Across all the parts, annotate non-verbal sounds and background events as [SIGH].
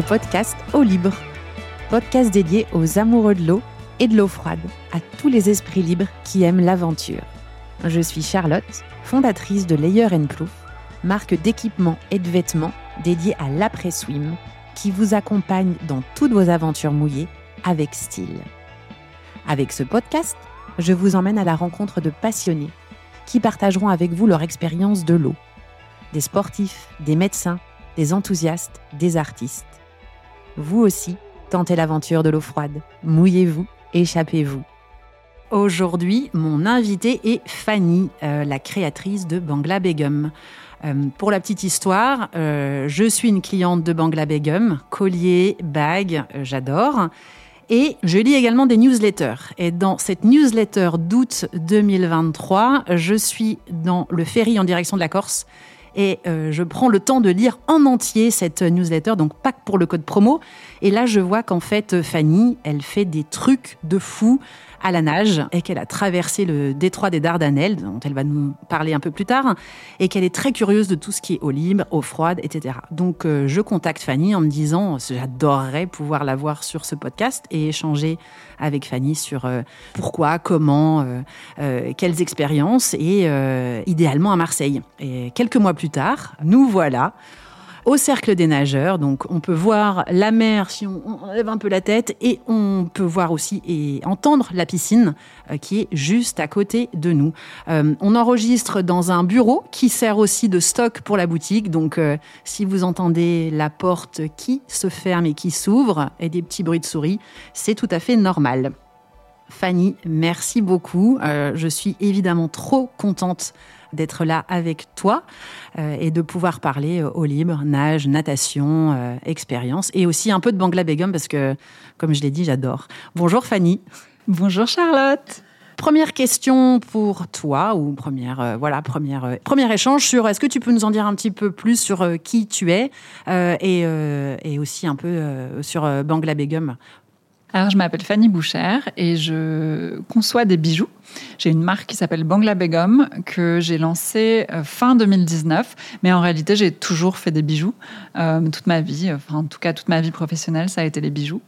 Podcast Eau libre, podcast dédié aux amoureux de l'eau et de l'eau froide, à tous les esprits libres qui aiment l'aventure. Je suis Charlotte, fondatrice de Layer Plouf, marque d'équipements et de vêtements dédiée à l'après-swim, qui vous accompagne dans toutes vos aventures mouillées avec style. Avec ce podcast, je vous emmène à la rencontre de passionnés qui partageront avec vous leur expérience de l'eau. Des sportifs, des médecins, des enthousiastes, des artistes. Vous aussi, tentez l'aventure de l'eau froide. Mouillez-vous, échappez-vous. Aujourd'hui, mon invitée est Fanny, euh, la créatrice de Bangla Begum. Euh, pour la petite histoire, euh, je suis une cliente de Bangla Begum, collier, bague, j'adore. Et je lis également des newsletters. Et dans cette newsletter d'août 2023, je suis dans le ferry en direction de la Corse et euh, je prends le temps de lire en entier cette newsletter, donc pas que pour le code promo. Et là, je vois qu'en fait, Fanny, elle fait des trucs de fou à la nage et qu'elle a traversé le détroit des Dardanelles, dont elle va nous parler un peu plus tard, et qu'elle est très curieuse de tout ce qui est eau libre, eau froide, etc. Donc euh, je contacte Fanny en me disant j'adorerais pouvoir la voir sur ce podcast et échanger avec Fanny sur euh, pourquoi, comment, euh, quelles expériences et idéalement à Marseille. Et quelques mois plus tard, nous voilà au cercle des nageurs. Donc on peut voir la mer si on, lève un peu la tête et on peut voir aussi et entendre la piscine euh, qui est juste à côté de nous. Euh, on enregistre dans un bureau qui sert aussi de stock pour la boutique. Donc euh, si vous entendez la porte qui se ferme et qui s'ouvre et des petits bruits de souris, c'est tout à fait normal. Fanny, merci beaucoup. je suis évidemment trop contente d'être là avec toi euh, et de pouvoir parler euh, au libre, nage, natation, euh, expérience et aussi un peu de Bangla Begum parce que, comme je l'ai dit, j'adore. Bonjour Fanny. Bonjour Charlotte. Première question pour toi, ou première, voilà, première, premier échange sur est-ce que tu peux nous en dire un petit peu plus sur qui tu es et, et, aussi un peu sur Bangla Begum alors, je m'appelle Fanny Boucher et je conçois des bijoux. J'ai une marque qui s'appelle Bangla Begum que j'ai lancée euh, fin 2019. Mais en réalité, j'ai toujours fait des bijoux euh, toute ma vie. Enfin, en tout cas, toute ma vie professionnelle, ça a été les bijoux.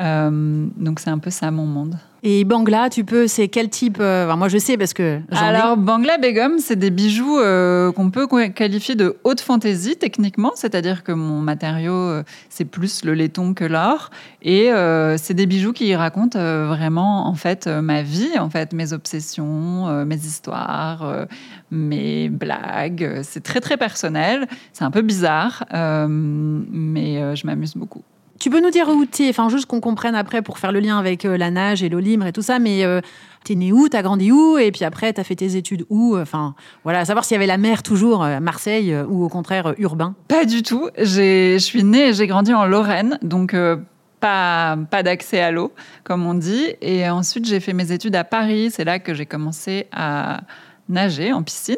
Euh, donc, c'est un peu ça mon monde. Et Bangla, tu peux, c'est quel type euh, Moi, je sais parce que. Alors, Bangla Begum, c'est des bijoux euh, qu'on peut qualifier de haute fantaisie techniquement, c'est-à-dire que mon matériau, euh, c'est plus le laiton que l'or, et c'est des bijoux qui racontent vraiment en fait ma vie, en fait mes obsessions, mes histoires, mes blagues. C'est très très personnel, c'est un peu bizarre, mais je m'amuse beaucoup. Tu peux nous dire où tu es, enfin juste qu'on comprenne après pour faire le lien avec euh, la nage et l'eau libre et tout ça, mais euh, t'es né où, t'as grandi où, et puis après t'as fait tes études où, enfin voilà, savoir s'il y avait la mer toujours à euh, Marseille ou au contraire urbain. Pas du tout. Je suis née et j'ai grandi en Lorraine, donc pas, pas d'accès à l'eau, comme on dit. Et ensuite j'ai fait mes études à Paris, c'est là que j'ai commencé à nager en piscine.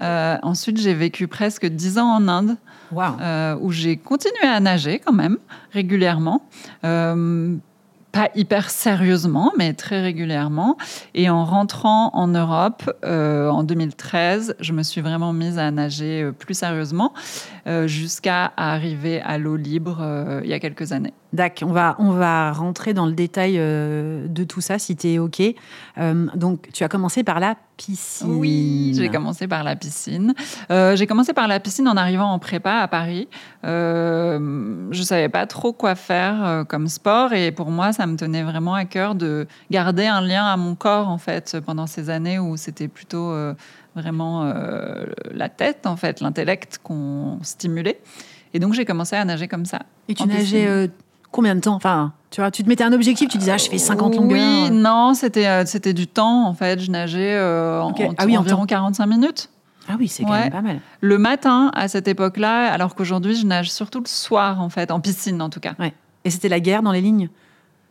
ensuite j'ai vécu presque dix ans en Inde. Euh, où j'ai continué à nager quand même régulièrement. Euh, pas hyper sérieusement, mais très régulièrement. Et en rentrant en Europe euh, en 2013, je me suis vraiment mise à nager plus sérieusement jusqu'à arriver à l'eau libre il y a quelques années. D'accord, on va, on va rentrer dans le détail de tout ça si tu es OK. donc, tu as commencé par la piscine. Oui, j'ai commencé par la piscine. Euh, j'ai commencé par la piscine en arrivant en prépa à Paris. Euh, je savais pas trop quoi faire euh, comme sport et pour moi, ça me tenait vraiment à cœur de garder un lien à mon corps en fait pendant ces années où c'était plutôt euh, vraiment la tête en fait, l'intellect qu'on stimulait. Et donc j'ai commencé à nager comme ça. Et tu nageais combien de temps? Enfin, tu vois, tu te mettais un objectif, tu disais, ah, je fais 50 longueurs. Oui, non, c'était, euh, c'était du temps, en fait. Je nageais euh, en, ah oui, environ 45 minutes. Ah oui, c'est quand même pas mal. Le matin, à cette époque-là, alors qu'aujourd'hui, je nage surtout le soir, en fait, en piscine, en tout cas. Ouais. Et c'était la guerre dans les lignes?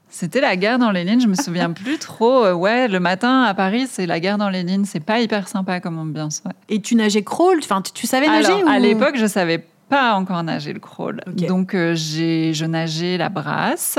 C'était la guerre dans les lignes, je me souviens plus trop. Euh, ouais, le matin à Paris, c'est la guerre dans les lignes, c'est pas hyper sympa comme ambiance. Et tu nageais crawl Enfin, tu, savais nager À l'époque, je savais pas encore nagé le crawl. Donc, euh, j'ai, je nageais la brasse,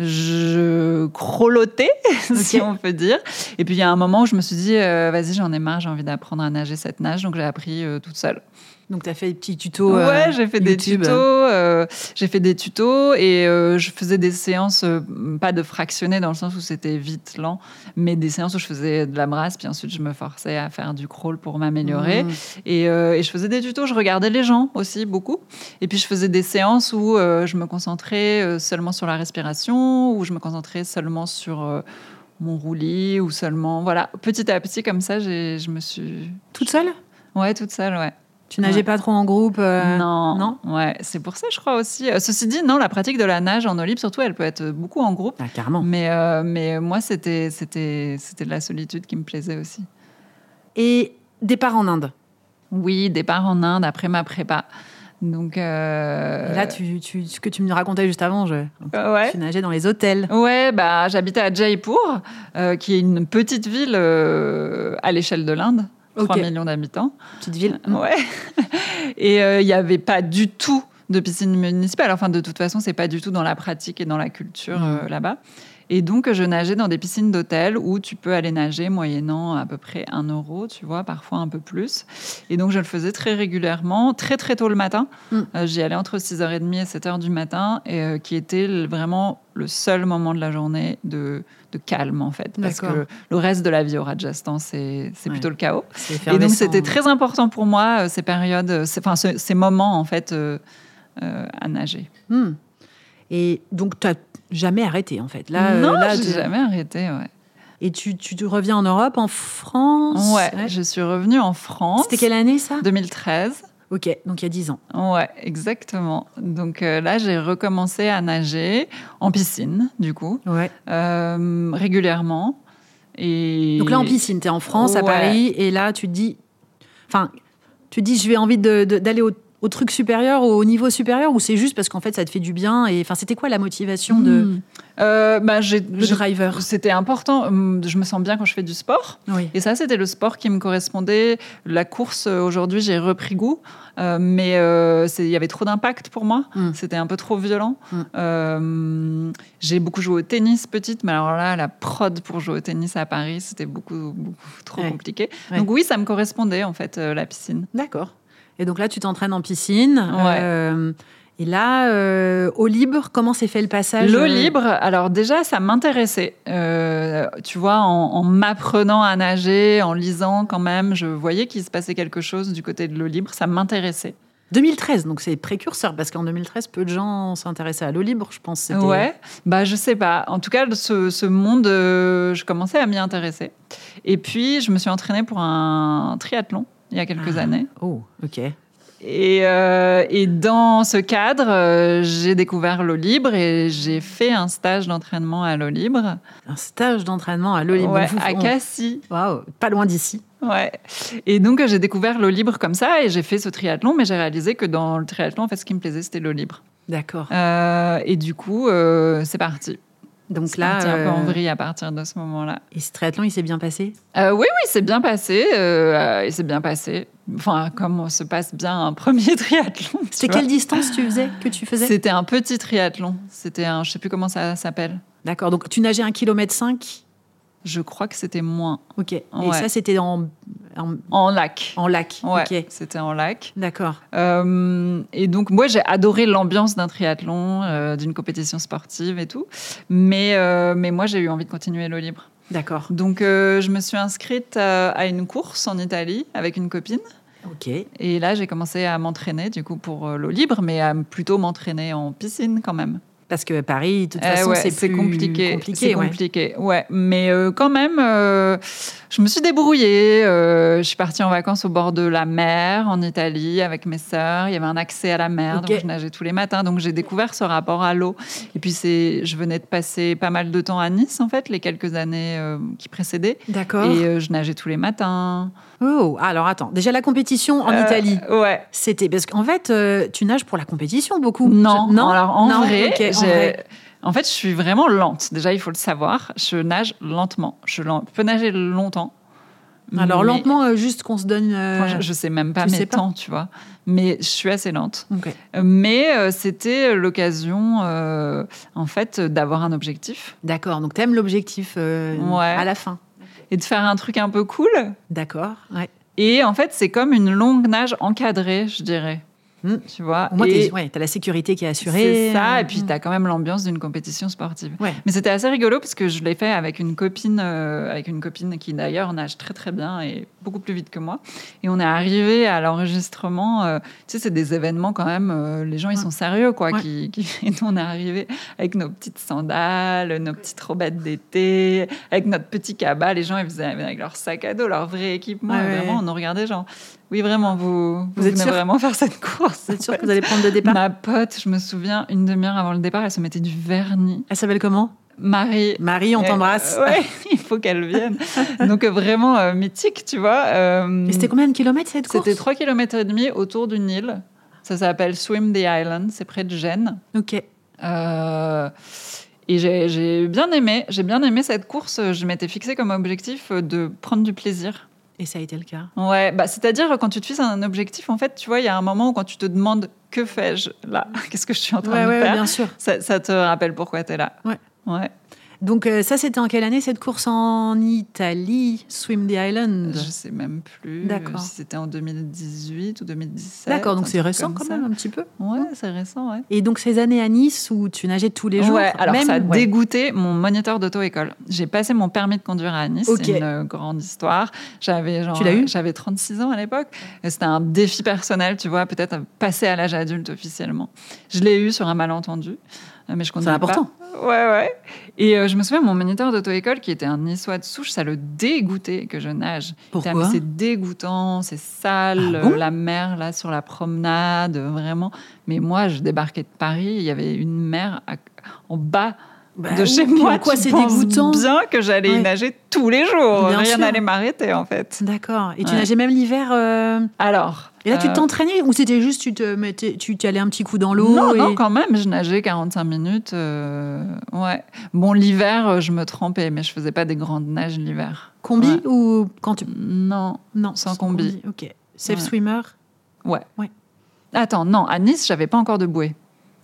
je crawlotais, [LAUGHS] si on peut dire. Et puis, il y a un moment où je me suis dit, euh, vas-y, j'en ai marre, j'ai envie d'apprendre à nager cette nage. Donc, j'ai appris euh, toute seule. Donc, tu as fait des petits tutos. Ouais, euh, j'ai fait des tutos. euh, j'ai fait des tutos et euh, je faisais des séances, euh, pas de fractionnées dans le sens où c'était vite, lent, mais des séances où je faisais de la brasse, puis ensuite je me forçais à faire du crawl pour m'améliorer. Mmh. Et, et je faisais des tutos, je regardais les gens aussi beaucoup. Et puis je faisais des séances où je me concentrais seulement sur la respiration, où je me concentrais seulement sur mon roulis, ou seulement. Voilà, petit à petit, comme ça, j'ai- je me suis. Toute seule? Ouais, toute seule, ouais. Tu nageais Ouais. pas trop en groupe euh, non, non? Ouais, c'est pour ça, je crois aussi. Euh, Ceci dit, non, la pratique de la nage en eau libre, surtout, elle peut être beaucoup en groupe. Ah, carrément. Mais, euh, mais moi, c'était, c'était, c'était de la solitude qui me plaisait aussi. Et départ en Inde? Oui, départ en Inde après ma prépa. Donc. euh, là, tu, tu- ce que tu me racontais juste avant, je, ouais. tu nageais dans les hôtels. Ouais, bah, j'habitais à Jaipur, euh, qui est une petite ville euh, à l'échelle de l'Inde, 3 Ok. millions d'habitants. Petite ville. Ouais. [LAUGHS] Et euh, il n'y avait pas du tout de piscine municipale. Enfin, de toute façon, c'est pas du tout dans la pratique et dans la culture Mhm. euh, là-bas. Et donc, je nageais dans des piscines d'hôtel où tu peux aller nager moyennant à peu près 1 euro, tu vois, parfois un peu plus. Et donc, je le faisais très régulièrement, très très tôt le matin. Mm. Euh, J'y allais entre 6h30 et 7h du matin, et, euh, qui était vraiment le seul moment de la journée de, de calme, en fait. Parce que le reste de la vie au Rajasthan, c'est Ouais. plutôt le chaos. Et donc c'était très important pour moi euh, ces périodes, ces, enfin ce- ces moments en fait à nager. Hmm. Et donc, tu n'as jamais arrêté, en fait. Là, euh, non, là, j'ai jamais arrêté. Ouais. Et tu, tu reviens en Europe, en France? Ouais, je suis revenue en France. C'était quelle année, ça? 2013. Ok, donc il y a 10 ans. Ouais, exactement. Donc euh, là, j'ai recommencé à nager en piscine, du coup, Ouais. euh, régulièrement. Et Donc là, en piscine, tu es en France, à. Paris, et là, tu te dis... Enfin, tu te dis, je vais envie de- de- d'aller au, au truc supérieur, au niveau supérieur, ou c'est juste parce qu'en fait, ça te fait du bien et Enfin, c'était quoi la motivation de, Hmm. Euh, bah, j'ai, le driver C'était important. Hum, Je me sens bien quand je fais du sport. Oui. Et ça, c'était le sport qui me correspondait. La course, euh, aujourd'hui, j'ai repris goût. Euh, mais euh, il y avait trop d'impact pour moi. Mm. C'était un peu trop violent. J'ai beaucoup joué au tennis petite, mais alors là, la prod pour jouer au tennis à Paris, c'était beaucoup, beaucoup trop Ouais. compliqué. Ouais. Donc oui, ça me correspondait, en fait, la piscine. D'accord. Et donc là, tu t'entraînes en piscine. Ouais. euh, et là, euh, au libre, comment s'est fait le passage L'eau euh, libre, alors déjà, ça m'intéressait. Euh, tu vois, en, en m'apprenant à nager, en lisant quand même, je voyais qu'il se passait quelque chose du côté de l'eau libre. Ça m'intéressait. 2013, donc c'est précurseur, parce qu'en 2013, peu de gens s'intéressaient à l'eau libre, je pense. Ouais, bah je sais pas. En tout cas, ce, ce monde, euh, je commençais à m'y intéresser. Et puis, je me suis entraînée pour un triathlon il y a quelques Ah. années. Oh, ok. Et, euh, et dans ce cadre, euh, j'ai découvert l'eau libre et j'ai fait un stage d'entraînement à l'eau libre. Un stage d'entraînement à l'eau libre. Ouais, à Cassis. Waouh, pas loin d'ici. Ouais. Et donc, j'ai découvert l'eau libre comme ça et j'ai fait ce triathlon, mais j'ai réalisé que dans le triathlon, en fait, ce qui me plaisait, c'était l'eau libre. D'accord. Euh, et du coup, c'est parti. Donc C'est là, un peu en euh, vrille à partir de ce moment-là. et ce triathlon, il s'est bien passé? Euh, oui, oui, c'est bien passé. Euh, et c'est bien passé. Enfin, comme se passe bien un [LAUGHS] premier triathlon. C'était quelle distance tu faisais que tu faisais? C'était un petit triathlon. C'était un, je sais plus comment ça s'appelle. D'accord. Donc tu nageais un kilomètre 5 Je crois que c'était moins Ok. Et Ouais. ça, c'était en, en, en lac. en lac. Ouais, Ok. c'était en lac. D'accord. Euh, et donc, moi, j'ai adoré l'ambiance d'un triathlon, euh, d'une compétition sportive et tout. Mais, euh, mais moi, j'ai eu envie de continuer l'eau libre. D'accord. Donc, je me suis inscrite à une course en Italie avec une copine. Ok. Et là, j'ai commencé à m'entraîner, du coup, pour l'eau libre, mais à plutôt m'entraîner en piscine quand même. Parce que Paris, de toute Eh façon, ouais, c'est plus compliqué. compliqué, c'est compliqué, ouais. Mais euh, quand même, euh, je me suis débrouillée. euh, je suis partie en vacances au bord de la mer en Italie avec mes sœurs. Il y avait un accès à la mer, donc je nageais tous les matins. Donc j'ai découvert ce rapport à l'eau. Et puis c'est, je venais de passer pas mal de temps à Nice en fait, les quelques années qui précédaient. D'accord. Et je nageais tous les matins. Oh, alors attends. Déjà, la compétition en Euh, Italie, Ouais. c'était. Parce qu'en fait, euh, tu nages pour la compétition beaucoup. Non, Je- non alors en Non, vrai, en vrai. en fait, je suis vraiment lente. Déjà, il faut le savoir. Je nage lentement. Je peux nager longtemps, Alors Mais- lentement, euh, juste qu'on se donne. euh, Franchement, je, je sais même pas tu mes sais pas temps, tu vois. Mais je suis assez lente. Mais euh, c'était l'occasion, euh, en fait, d'avoir un objectif D'accord. Donc t'aimes l'objectif euh, Ouais. à la fin. Et de faire un truc un peu cool. D'accord. Ouais. Et en fait, c'est comme une longue nage encadrée, je dirais. Mm. Tu vois Au moins, ouais, t'as la sécurité qui est assurée. C'est ça, et puis Mm. tu as quand même l'ambiance d'une compétition sportive. Ouais. Mais c'était assez rigolo parce que je l'ai fait avec une copine, euh, avec une copine qui d'ailleurs nage très très bien et beaucoup plus vite que moi. Et on est arrivé à l'enregistrement. euh, tu sais, c'est des événements quand même. euh, les gens ils Ouais. sont sérieux quoi. Qui, qui- [LAUGHS] Et nous on est arrivé avec nos petites sandales, nos petites robettes d'été, avec notre petit cabas. Les gens ils faisaient avec leur sac à dos, leur vrai équipement. Vraiment, on nous regardait genre. Oui, vraiment, vous, vous, êtes venez vraiment faire cette course. Vous êtes sûr que vous [LAUGHS] allez prendre le départ Ma pote, je me souviens, une demi-heure avant le départ, elle se mettait du vernis. Elle s'appelle comment? Marie. Marie, on euh, t'embrasse. ouais, [LAUGHS] il faut qu'elle vienne. [LAUGHS] Donc euh, vraiment euh, mythique, tu vois. euh, c'était combien de kilomètres cette course? C'était 3 km et demi autour d'une île. Ça s'appelle Swim the Island, c'est près de Gênes. Ok. Euh, et j'ai bien aimé, j'ai bien aimé cette course. Je m'étais fixé comme objectif euh, de prendre du plaisir. Et ça a été le cas. Ouais, bah, c'est-à-dire quand tu te fixes un objectif, en fait, tu vois, il y a un moment où quand tu te demandes que fais-je là, [LAUGHS] qu'est-ce que je suis en train Ouais, de ouais, faire, bien sûr. ça, ça te rappelle pourquoi tu es là. Ouais. Ouais. Donc euh, ça, c'était en quelle année cette course? En Italie, Swim the Island? Je sais même plus D'accord. si c'était en 2018 ou 2017. D'accord, donc c'est récent quand ça. même un petit peu. Ouais, c'est récent, ouais. Et donc ces années à Nice où tu nageais tous les jours. Ouais, alors même, ça a ouais? dégoûté mon moniteur d'auto-école. J'ai passé mon permis de conduire à Nice, Ok. c'est une grande histoire. J'avais genre, Tu l'as eu? J'avais 36 ans à l'époque. Et C'était un défi personnel, tu vois, peut-être passer à l'âge adulte officiellement. Je l'ai eu sur un malentendu, mais je conduis important. pas. Ouais, ouais. Et euh, je me souviens, mon moniteur d'auto-école, qui était un niçois de souche, ça le dégoûtait que je nage. Ah, Pourquoi C'est dégoûtant, c'est sale, Ah bon euh, la mer là sur la promenade, vraiment. Mais moi, je débarquais de Paris, il y avait une mer à- en bas Bah de chez moi. quoi tu c'est dégoûtant bien que j'allais y nager tous les jours. Bien Rien n'allait m'arrêter, en fait. D'accord. Et tu Ouais. nageais même l'hiver. euh, Alors. Et là, tu euh, t'entraînais ou c'était juste tu te mettais, tu allais un petit coup dans l'eau Non, et... non, quand même, je nageais 45 minutes. euh, ouais. Bon, l'hiver, euh, je me trempais, mais je faisais pas des grandes nages l'hiver. Combi Ouais. ou quand tu Non, non Sans combi. Ok. Safe Ouais. swimmer. ouais. Ouais. Attends, non, à Nice, j'avais pas encore de bouée.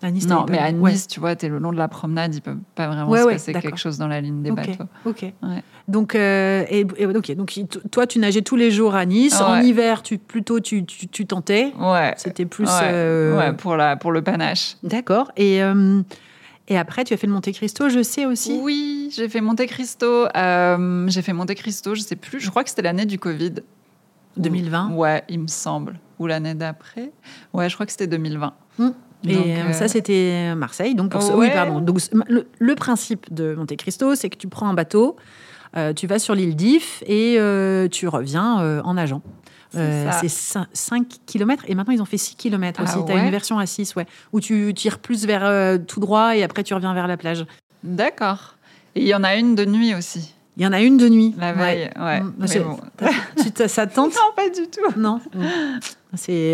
À Nice, non, mais à Nice, ouais. tu vois, tu es le long de la promenade, il peut pas vraiment Ouais, se passer quelque chose dans la ligne des bateaux. Ok. Donc, euh, et, et- ok. Donc, toi, tu nageais tous les jours à Nice. En hiver, tu plutôt tu, tu, tu tentais. Ouais. C'était plus. ouais. euh, pour, la, pour le panache. D'accord. Et euh, et après, tu as fait le Monte Cristo, je sais aussi. Oui, j'ai fait Monte Cristo. euh, j'ai fait Monte Cristo, je sais plus. Je crois que c'était l'année du Covid. 2020. Ouais, il me semble. Ou l'année d'après. Ouais, je crois que c'était 2020. Hmm. Et Donc, euh, euh, ça, c'était Marseille. Donc, pour ouais. oui, pardon. Donc, le, le principe de Monte Cristo, c'est que tu prends un bateau, euh, tu vas sur l'île d'If et euh, tu reviens euh, en nageant. Euh, c'est 5 km et maintenant ils ont fait 6 km Ah aussi. tu as ouais une version à 6, ouais, où tu tires plus vers euh, tout droit et après tu reviens vers la plage. D'accord. Et il y en a une de nuit aussi, Il y en a une de nuit. la veille. Ouais. Mm, Mais c'est- bon. [LAUGHS] Tu ça te tente Non, pas du tout. Non. [LAUGHS]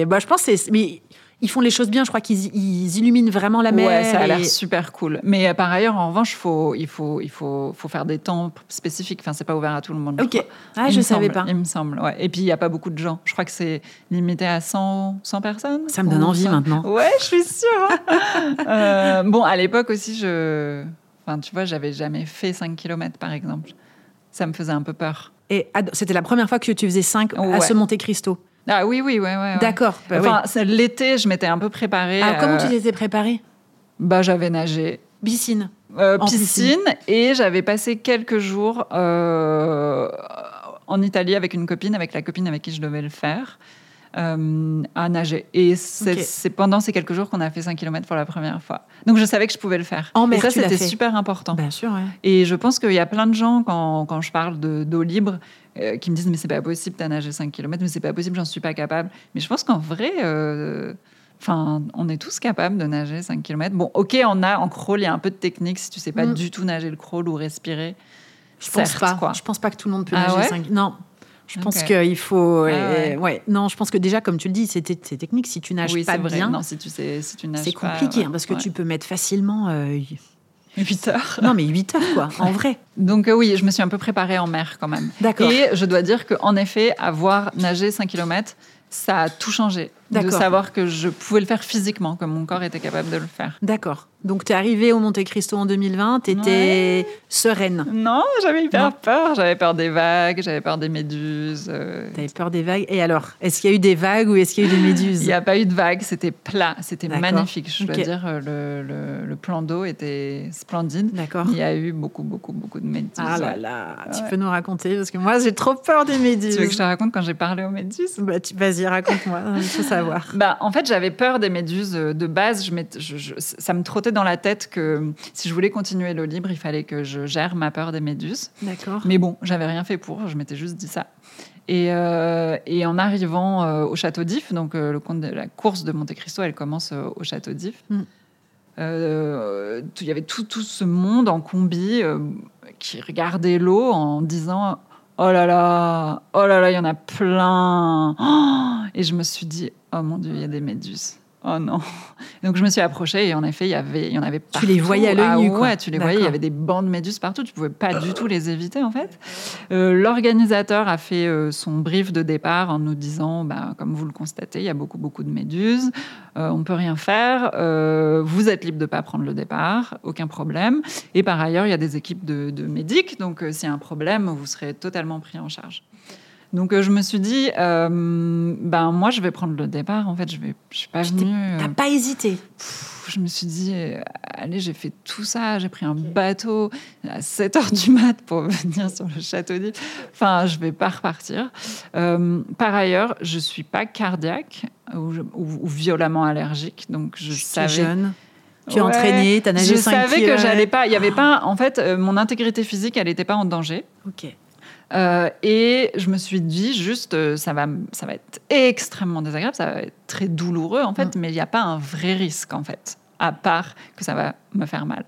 Bah, je pense que c'est. Mais ils font les choses bien. Je crois qu'ils ils illuminent vraiment la mer. Ouais, ça a l'air super cool. Mais euh, par ailleurs, en revanche, faut, il, faut, il faut, faut faire des temps spécifiques. Enfin, c'est pas ouvert à tout le monde. je Ok. Ah, Il je me savais semble, pas. Il me semble, ouais. Et puis, il n'y a pas beaucoup de gens. Je crois que c'est limité à 100, 100 personnes. Ça me donne envie 100. maintenant. Ouais, je suis sûre. hein. [LAUGHS] Euh, bon, à l'époque aussi, je... Enfin, tu vois, j'avais jamais fait 5 km, par exemple. Ça me faisait un peu peur. Et ah, c'était la première fois que tu faisais 5 à ce Monte Cristo. Ah oui, oui, ouais, ouais. ouais. D'accord. Bah, Enfin, l'été, je m'étais un peu préparée. Comment euh, tu t'étais préparée Bah, j'avais nagé. Piscine. Euh, En piscine, et j'avais passé quelques jours euh, en Italie avec une copine, avec la copine avec qui je devais le faire, euh, à nager. Et c'est pendant ces quelques jours qu'on a fait 5 km pour la première fois. Donc je savais que je pouvais le faire. En et mer, ça, tu l'as c'était super important. Bien sûr, ouais. Et je pense qu'il y a plein de gens, quand, quand je parle de- d'eau libre, euh, qui me disent Mais c'est pas possible, t'as nagé 5 km, mais c'est pas possible, j'en suis pas capable. Mais je pense qu'en vrai, euh, enfin, on est tous capables de nager 5 km. Bon, ok, on a en crawl, il y a un peu de technique si tu sais pas Mm. du tout nager le crawl ou respirer. Je pense Certes, pas. quoi. Je pense pas que tout le monde peut Ah nager ouais 5. Non. Je pense qu'il faut. Ah euh, ouais. ouais. Non, je pense que déjà, comme tu le dis, c'est technique. Si tu nages oui, pas vrai. bien, Non, si tu sais, si tu nages c'est pas, compliqué ouais, hein, parce que tu peux mettre facilement euh, 8 heures. Non, mais 8 heures, quoi, en vrai. Donc euh, oui, je me suis un peu préparée en mer quand même. D'accord. Et je dois dire qu'en effet, avoir nagé 5 km, ça a tout changé. De savoir que je pouvais le faire physiquement, que mon corps était capable de le faire. D'accord. Donc, tu es arrivée au Monte Cristo en 2020, tu étais sereine. Non, j'avais hyper Non. peur. J'avais peur des vagues, j'avais peur des méduses. euh, Tu avais peur des vagues. Et alors, est-ce qu'il y a eu des vagues ou est-ce qu'il y a eu des méduses? [LAUGHS] Il n'y a pas eu de vagues, c'était plat, c'était magnifique. Je dois dire, euh, le, le- le plan d'eau était splendide. D'accord. Il y a eu beaucoup, beaucoup, beaucoup de méduses. Ah là ouais. là, tu peux nous raconter parce que moi j'ai trop peur des méduses. Tu veux que je te raconte quand j'ai parlé aux méduses? Bah, tu- Vas-y, raconte-moi, [LAUGHS] faut savoir. Bah, en fait, j'avais peur des méduses euh, de base. Je m'étais- je- je- ça me trottait dans la tête que si je voulais continuer l'eau libre, il fallait que je gère ma peur des méduses. D'accord. Mais bon, j'avais rien fait pour, je m'étais juste dit ça. Et, euh, et en arrivant euh, au château d'If, donc euh, le compte de la course de Monte Cristo, elle commence euh, au château d'If. Mm. Euh, tout- Il y avait tout, tout ce monde en combi euh, qui regardait l'eau en disant Oh là là, oh là là, il y en a plein. Oh et je me suis dit Oh mon Dieu, il y a des méduses. Oh non. Donc je me suis approchée et en effet, il y avait, il y en avait Tu les partout. voyais à l'œil ah, nu, quoi. Ouais, tu les voyais. Il y avait des bandes de méduses partout. Tu pouvais pas du [GASPS] tout les éviter en fait. Euh, L'organisateur a fait euh, son brief de départ en nous disant, bah, comme vous le constatez, il y a beaucoup beaucoup de méduses. Euh, on peut rien faire. Euh, vous êtes libre de pas prendre le départ, aucun problème. Et par ailleurs, il y a des équipes de, de médics, donc s'il y a un problème, vous serez totalement pris en charge. Donc euh, je me suis dit, euh, ben moi je vais prendre le départ. En fait, je vais, je suis pas Tu venue. euh, T'as pas hésité Pff, je me suis dit, euh, allez, j'ai fait tout ça, j'ai pris un bateau à 7 heures du mat pour [LAUGHS] venir sur le château d'If. Enfin, je vais pas repartir. Euh, par ailleurs, je suis pas cardiaque ou, je- ou- ou violemment allergique, donc je Tu es savais. jeune, tu es Ouais, entraîné, t'as nagé Je 5 savais que j'allais pas. Il y avait pas. En fait, euh, mon intégrité physique, elle n'était pas en danger. Ok. Euh, et je me suis dit juste, euh, ça va, ça va être extrêmement désagréable, ça va être très douloureux en fait, Mm. mais il n'y a pas un vrai risque en fait, à part que ça va me faire mal.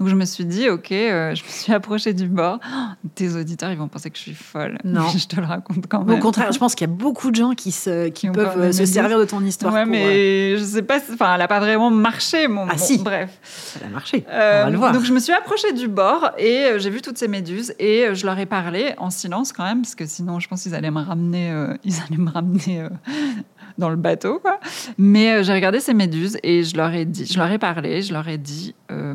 Donc je me suis dit, ok, euh, je me suis approchée du bord. Oh, tes auditeurs, ils vont penser que je suis folle. Non. [LAUGHS] je te le raconte quand Au même. contraire, je pense qu'il y a beaucoup de gens qui, se, qui, peuvent euh, se servir de ton histoire. Ouais, pour, euh, mais je sais pas, enfin, elle n'a pas vraiment marché, mon. Ah, si. Bref. Ça a marché. Euh, On va le voir. Donc je me suis approchée du bord et euh, j'ai vu toutes ces méduses et euh, je leur ai parlé en silence quand même parce que sinon je pense qu'ils allaient me ramener, euh, ils allaient me ramener euh, dans le bateau quoi. Mais euh, j'ai regardé ces méduses et je leur ai dit, je leur ai parlé, je leur ai dit, euh,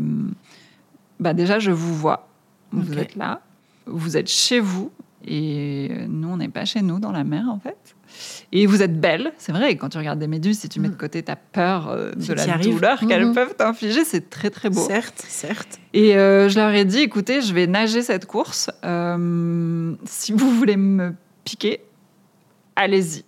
bah déjà je vous vois, vous êtes là, vous êtes chez vous et nous on n'est pas chez nous dans la mer en fait. Et vous êtes belle, c'est vrai. et Quand tu regardes des méduses, si tu mets de Mm. côté ta peur euh, de la douleur qu'elles Mhm. peuvent t'infliger, c'est très très beau. Certes, certes. Et euh, je leur ai dit, écoutez, je vais nager cette course. Euh, si vous voulez me piquer, allez-y,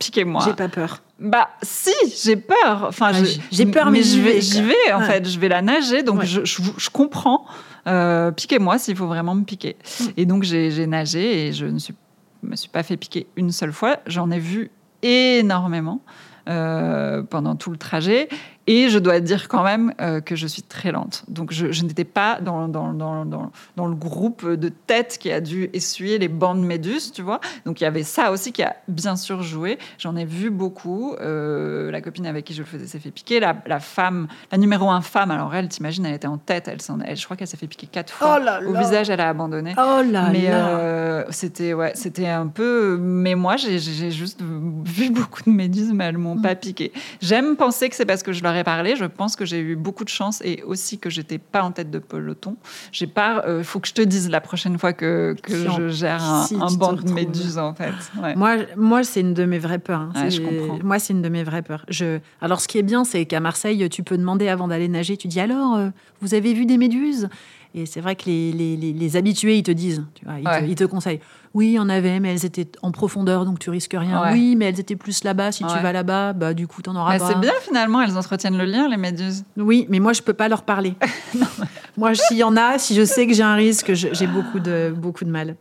piquez-moi. J'ai pas peur. Bah si, j'ai peur. Enfin, Ah, j'ai peur, mais j'y je vais, J'y vais en Ouais. fait. Je vais la nager, donc Ouais. je, je- je comprends. Euh, piquez-moi s'il faut vraiment me piquer. Mm. Et donc j'ai j'ai nagé et je ne suis, me suis pas fait piquer une seule fois. J'en ai vu énormément euh, pendant tout le trajet. Et je dois dire quand même euh, que je suis très lente. Donc je, je n'étais pas dans, dans, dans, dans, dans le groupe de tête qui a dû essuyer les bandes méduses, tu vois. Donc il y avait ça aussi qui a bien sûr joué. J'en ai vu beaucoup. Euh, la copine avec qui je le faisais s'est fait piquer. La, la femme, la numéro un femme, alors elle, t'imagines, elle était en tête. Elle, je crois qu'elle s'est fait piquer quatre fois. Oh là Au visage, elle a abandonné. Oh là Mais euh, c'était ouais, c'était un peu. Mais moi, j'ai juste vu beaucoup de méduses, mais elles m'ont Mm. pas piqué. J'aime penser que c'est parce que je leur parlé. Je pense que j'ai eu beaucoup de chance et aussi que j'étais pas en tête de peloton. J'ai pas. Il faut que je te dise la prochaine fois que, que Si je gère un, si banc de méduses en fait. Ouais. Moi, moi c'est une de mes vraies peurs. hein. Ouais, je comprends. Moi, c'est une de mes vraies peurs. Je... Alors, ce qui est bien, c'est qu'à Marseille, tu peux demander avant d'aller nager. Tu dis alors, euh, vous avez vu des méduses? Et c'est vrai que les, les, les- les habitués, ils te disent, tu vois, ils, Ouais. te, ils te conseillent. Oui, il y en avait, mais elles étaient en profondeur, donc tu risques rien. Ouais. Oui, mais elles étaient plus là-bas. Si tu vas là-bas, bah du coup, t'en auras Mais pas. c'est bien finalement, elles entretiennent le lien, les méduses. Oui, mais moi, je peux pas leur parler. [LAUGHS] moi, s'il y en a, si je sais que j'ai un risque, j'ai beaucoup de, beaucoup de mal.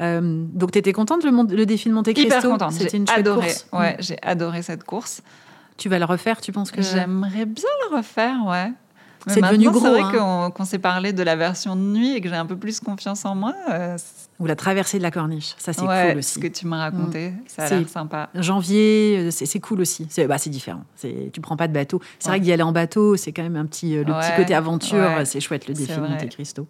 Euh, donc, tu étais contente le, le défi de Monte Cristo? Hyper contente. C'était une adoré. course? Ouais, j'ai adoré cette course. Tu vas le refaire, tu penses que J'aimerais bien le refaire, ouais. C'est devenu gros. C'est vrai hein. qu'on s'est parlé de la version de nuit et que j'ai un peu plus confiance en moi. euh, Ou la traversée de la corniche. Ça, c'est ouais, cool aussi. Ce que tu m'as raconté, ça a l'air sympa. Janvier, euh, c'est cool aussi. C'est bah, différent. Tu prends pas de bateau. C'est Ouais. vrai que d'y aller en bateau, c'est quand même un petit, euh, le petit côté aventure. C'est chouette le défi. Monte Cristo.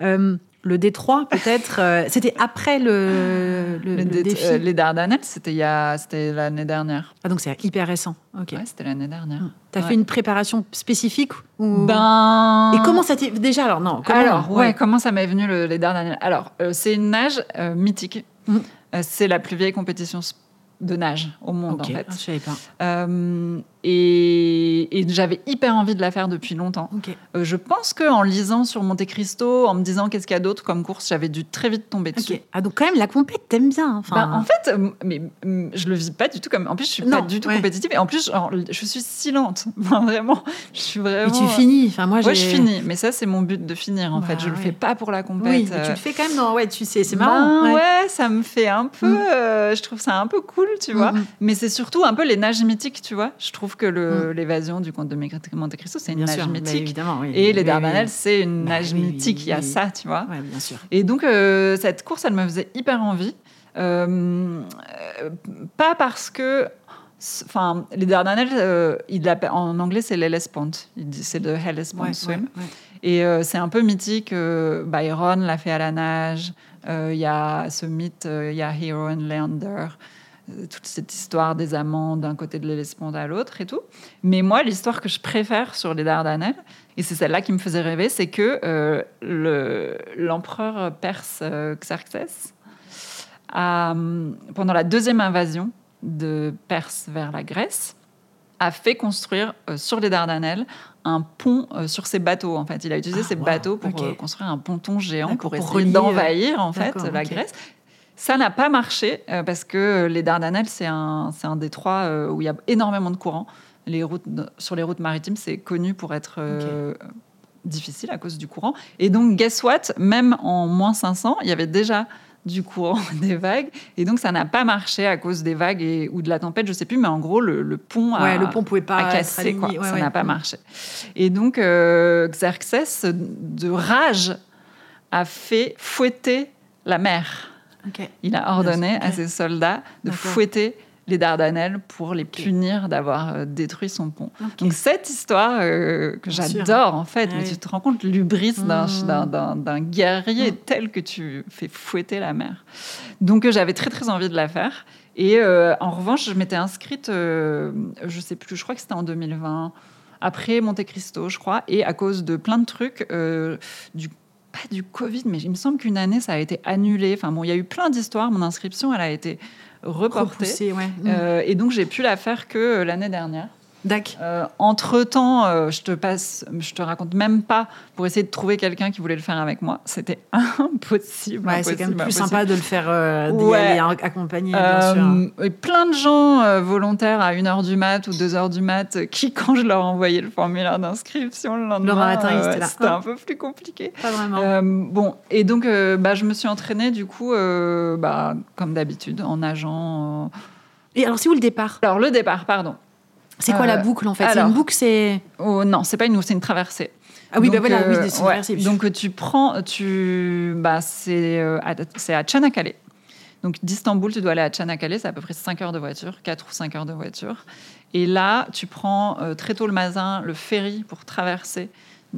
Euh, le Détroit, peut-être. euh, C'était après le, le- Le le dé- défi. euh, les Dardanelles, c'était il y a- c'était l'année dernière. Ah, donc c'est hyper récent. Ok. Ouais, c'était l'année dernière. T'as Ouais. fait une préparation spécifique ou... Ben. Et comment ça t'est déjà alors non comment- Alors, ouais, comment ça m'est venu le- les Dardanelles? Alors, euh, c'est une nage euh, mythique. Euh, c'est la plus vieille compétition de nage au monde, en fait. ah, je savais pas. Et et j'avais hyper envie de la faire depuis longtemps. Euh, je pense que en lisant sur Monte Cristo, en me disant qu'est-ce qu'il y a d'autre comme course, j'avais dû très vite tomber dessus. Ah donc quand même la compète t'aimes bien. hein. Enfin, Ben, en fait, euh, mais euh, je le vis pas du tout comme. En plus, je suis pas du tout ouais. compétitive et en plus, genre, je suis si lente. [LAUGHS] Enfin, vraiment, je suis et vraiment. tu finis. Enfin moi Ouais, je finis, mais ça c'est mon but de finir en Bah, fait. Je le ouais. fais pas pour la compète. Oui, mais euh, tu le fais quand même dans. Ouais, tu sais, c'est marrant. ben, ouais. ça me fait un peu. Mm. euh, je trouve ça un peu cool, tu vois. Mm, mm. Mais c'est surtout un peu les nages mythiques, tu vois. Je trouve que le- l'évasion du comte de Monte Cristo, c'est une Bien nage sûr, mythique. oui. Et les Dardanelles, oui, c'est une Bah nage mythique. Il y a ça, tu vois. oui. Ouais, bien sûr. Et donc, euh, cette course, elle me faisait hyper envie. Euh, pas parce que. Enfin, les Dardanelles, euh, il en anglais, c'est l'Hellespont. C'est le Hellespont Ouais, Swim. ouais. Et euh, c'est un peu mythique. euh, Byron l'a fait à la nage. Euh, Il y a ce mythe, il y a Hero and Leander. Euh, toute cette histoire des amants d'un côté de l'Hellespont à l'autre et tout. Mais moi, l'histoire que je préfère sur les Dardanelles, et c'est celle-là qui me faisait rêver, c'est que euh, le- l'empereur perse euh, Xerxès, a, hum, pendant la deuxième invasion de Perse vers la Grèce, a fait construire euh, sur les Dardanelles un pont euh, sur ses bateaux. En fait, il a utilisé Ah, ses wow, bateaux pour euh, construire un ponton géant D'accord, pour pour essayer relier, d'envahir en fait d'accord, la. Grèce. Ça n'a pas marché euh, parce que les Dardanelles, c'est un, c'est un détroit euh, où il y a énormément de courants. Les routes, sur les routes maritimes, c'est connu pour être euh, difficile à cause du courant. Et donc, guess what? Même en moins 500, il y avait déjà du courant, [LAUGHS] des vagues. Et donc, ça n'a pas marché à cause des vagues et, ou de la tempête, je sais plus. Mais en gros, le, le pont a, Ouais, le pont pouvait pas cassé. Ouais, ça ouais. n'a pas marché. Et donc, euh, Xerxès, de rage, a fait fouetter la mer. Il a ordonné à ses soldats de fouetter les Dardanelles pour les punir d'avoir euh, détruit son pont. Donc cette histoire euh, que j'adore en fait, Ah mais oui. tu te rends compte l'ubris d'un- Mmh. d'un- guerrier Mmh. tel que tu fais fouetter la mer. Donc euh, j'avais très très envie de la faire. Et euh, en revanche, je m'étais inscrite, je sais plus, je crois que c'était en 2020, après Monte Cristo, je crois, et à cause de plein de trucs, euh, du pas du Covid, mais il me semble qu'une année ça a été annulé. Enfin bon, il y a eu plein d'histoires. Mon inscription, elle a été reportée. Repoussé, ouais. Mm. Euh, et donc j'ai pu la faire que euh, l'année dernière. Dac. entre temps, je te passe, je te raconte même pas pour essayer de trouver quelqu'un qui voulait le faire avec moi. C'était [LAUGHS] impossible. Ouais, c'est quand même plus impossible. sympa de le faire euh, d'y Ouais. aller ac- accompagné, bien sûr. Euh, et plein de gens euh, volontaires à 1h du mat ou 2h du mat euh, qui, [LAUGHS] quand je leur envoyais le formulaire d'inscription le lendemain, matin, ils euh, étaient là. c'était un peu plus compliqué. Pas vraiment. Euh, bon, et donc euh, bah, je me suis entraînée du coup, euh, bah, comme d'habitude, en nageant. euh. Et alors, c'est où le départ? Alors le départ, pardon. C'est quoi Euh, la boucle en fait? Alors- une boucle, c'est. Oh, non, c'est pas une, c'est une traversée. Ah oui, bah Donc, voilà, oui, euh, c'est une ouais. traversée. Donc euh, tu prends, tu, bah, c'est euh, à, c'est à Tchanakale. Donc d'Istanbul, tu dois aller à Tchanakale, c'est à peu près 5 heures de voiture, 4 ou 5 heures de voiture. Et là, tu prends euh, très tôt le matin le ferry pour traverser.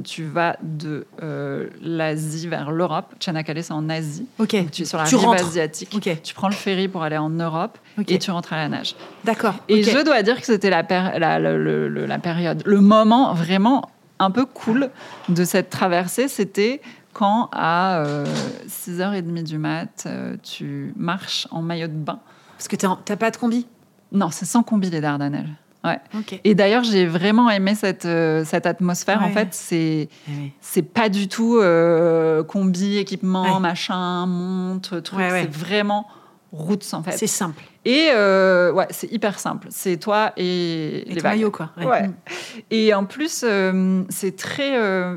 Tu vas de euh, l'Asie vers l'Europe. Tchanakale, c'est en Asie. Ok. Donc, tu es sur la Tu rive rentres. asiatique. Ok. Tu prends le ferry pour aller en Europe et tu rentres à la nage. D'accord. Et je dois dire que c'était la, période, le moment vraiment un peu cool de cette traversée, c'était quand à euh, 6h30 du mat, euh, tu marches en maillot de bain. Parce que t'es en- t'as pas de combi? Non, c'est sans combi les Dardanelles. Ouais. Et d'ailleurs, j'ai vraiment aimé cette, euh, cette atmosphère. En Ouais. fait, c'est Eh oui. c'est pas du tout euh, combi, équipement, Ouais. machin, montre, truc. C'est vraiment route en fait. C'est simple. Et euh, ouais, c'est hyper simple. C'est toi et, Et les ton vagues. maillot, quoi. Ouais. Mm. Et en plus, c'est très,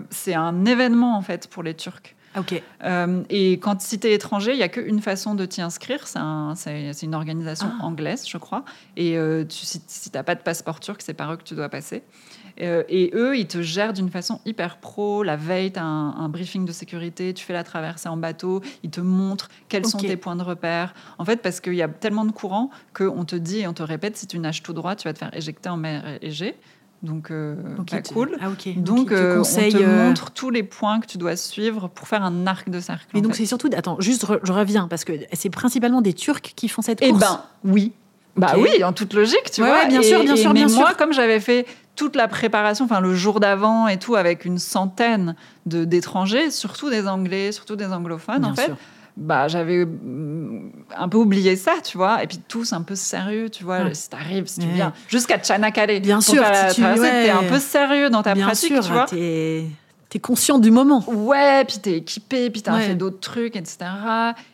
c'est un événement en fait pour les Turcs. Ah, Ok. Euh, et quand si tu es étranger, il n'y a qu'une façon de t'y inscrire. C'est un- c'est c'est une organisation Ah. anglaise, je crois. Et euh, tu, si, n'as pas de passeport turc, c'est par eux que tu dois passer. Euh, et eux, ils te gèrent d'une façon hyper pro. La veille, tu as un, un briefing de sécurité, tu fais la traversée en bateau, ils te montrent quels sont tes points de repère. En fait, parce qu'il y a tellement de courants qu'on te dit et on te répète, si tu nages tout droit, tu vas te faire éjecter en mer Égée. Donc, euh, pas il te- cool. Ah. Donc, euh, on te euh, montre tous les points que tu dois suivre pour faire un arc de cercle. Mais donc, c'est surtout. Attends, juste, re- je reviens, parce que c'est principalement des Turcs qui font cette Eh course. ben, oui. Bah oui, en toute logique, tu Ouais, vois. ouais, bien Et- sûr, bien et- sûr, mais bien moi, sûr. comme j'avais fait toute la préparation, enfin le jour d'avant et tout, avec une centaine de d'étrangers, surtout des Anglais, surtout des anglophones, Bien en fait, sûr. Bah j'avais mm, un peu oublié ça, tu vois. Et puis tous un peu sérieux, tu vois. Ouais. Si t'arrives, si tu viens jusqu'à Tchanakale, Bien sûr, si tu- t'es un peu sérieux dans ta Bien pratique, sûr, tu vois. t'es es conscient du moment. Ouais, puis t'es équipé, puis t'as Ouais. fait d'autres trucs, etc.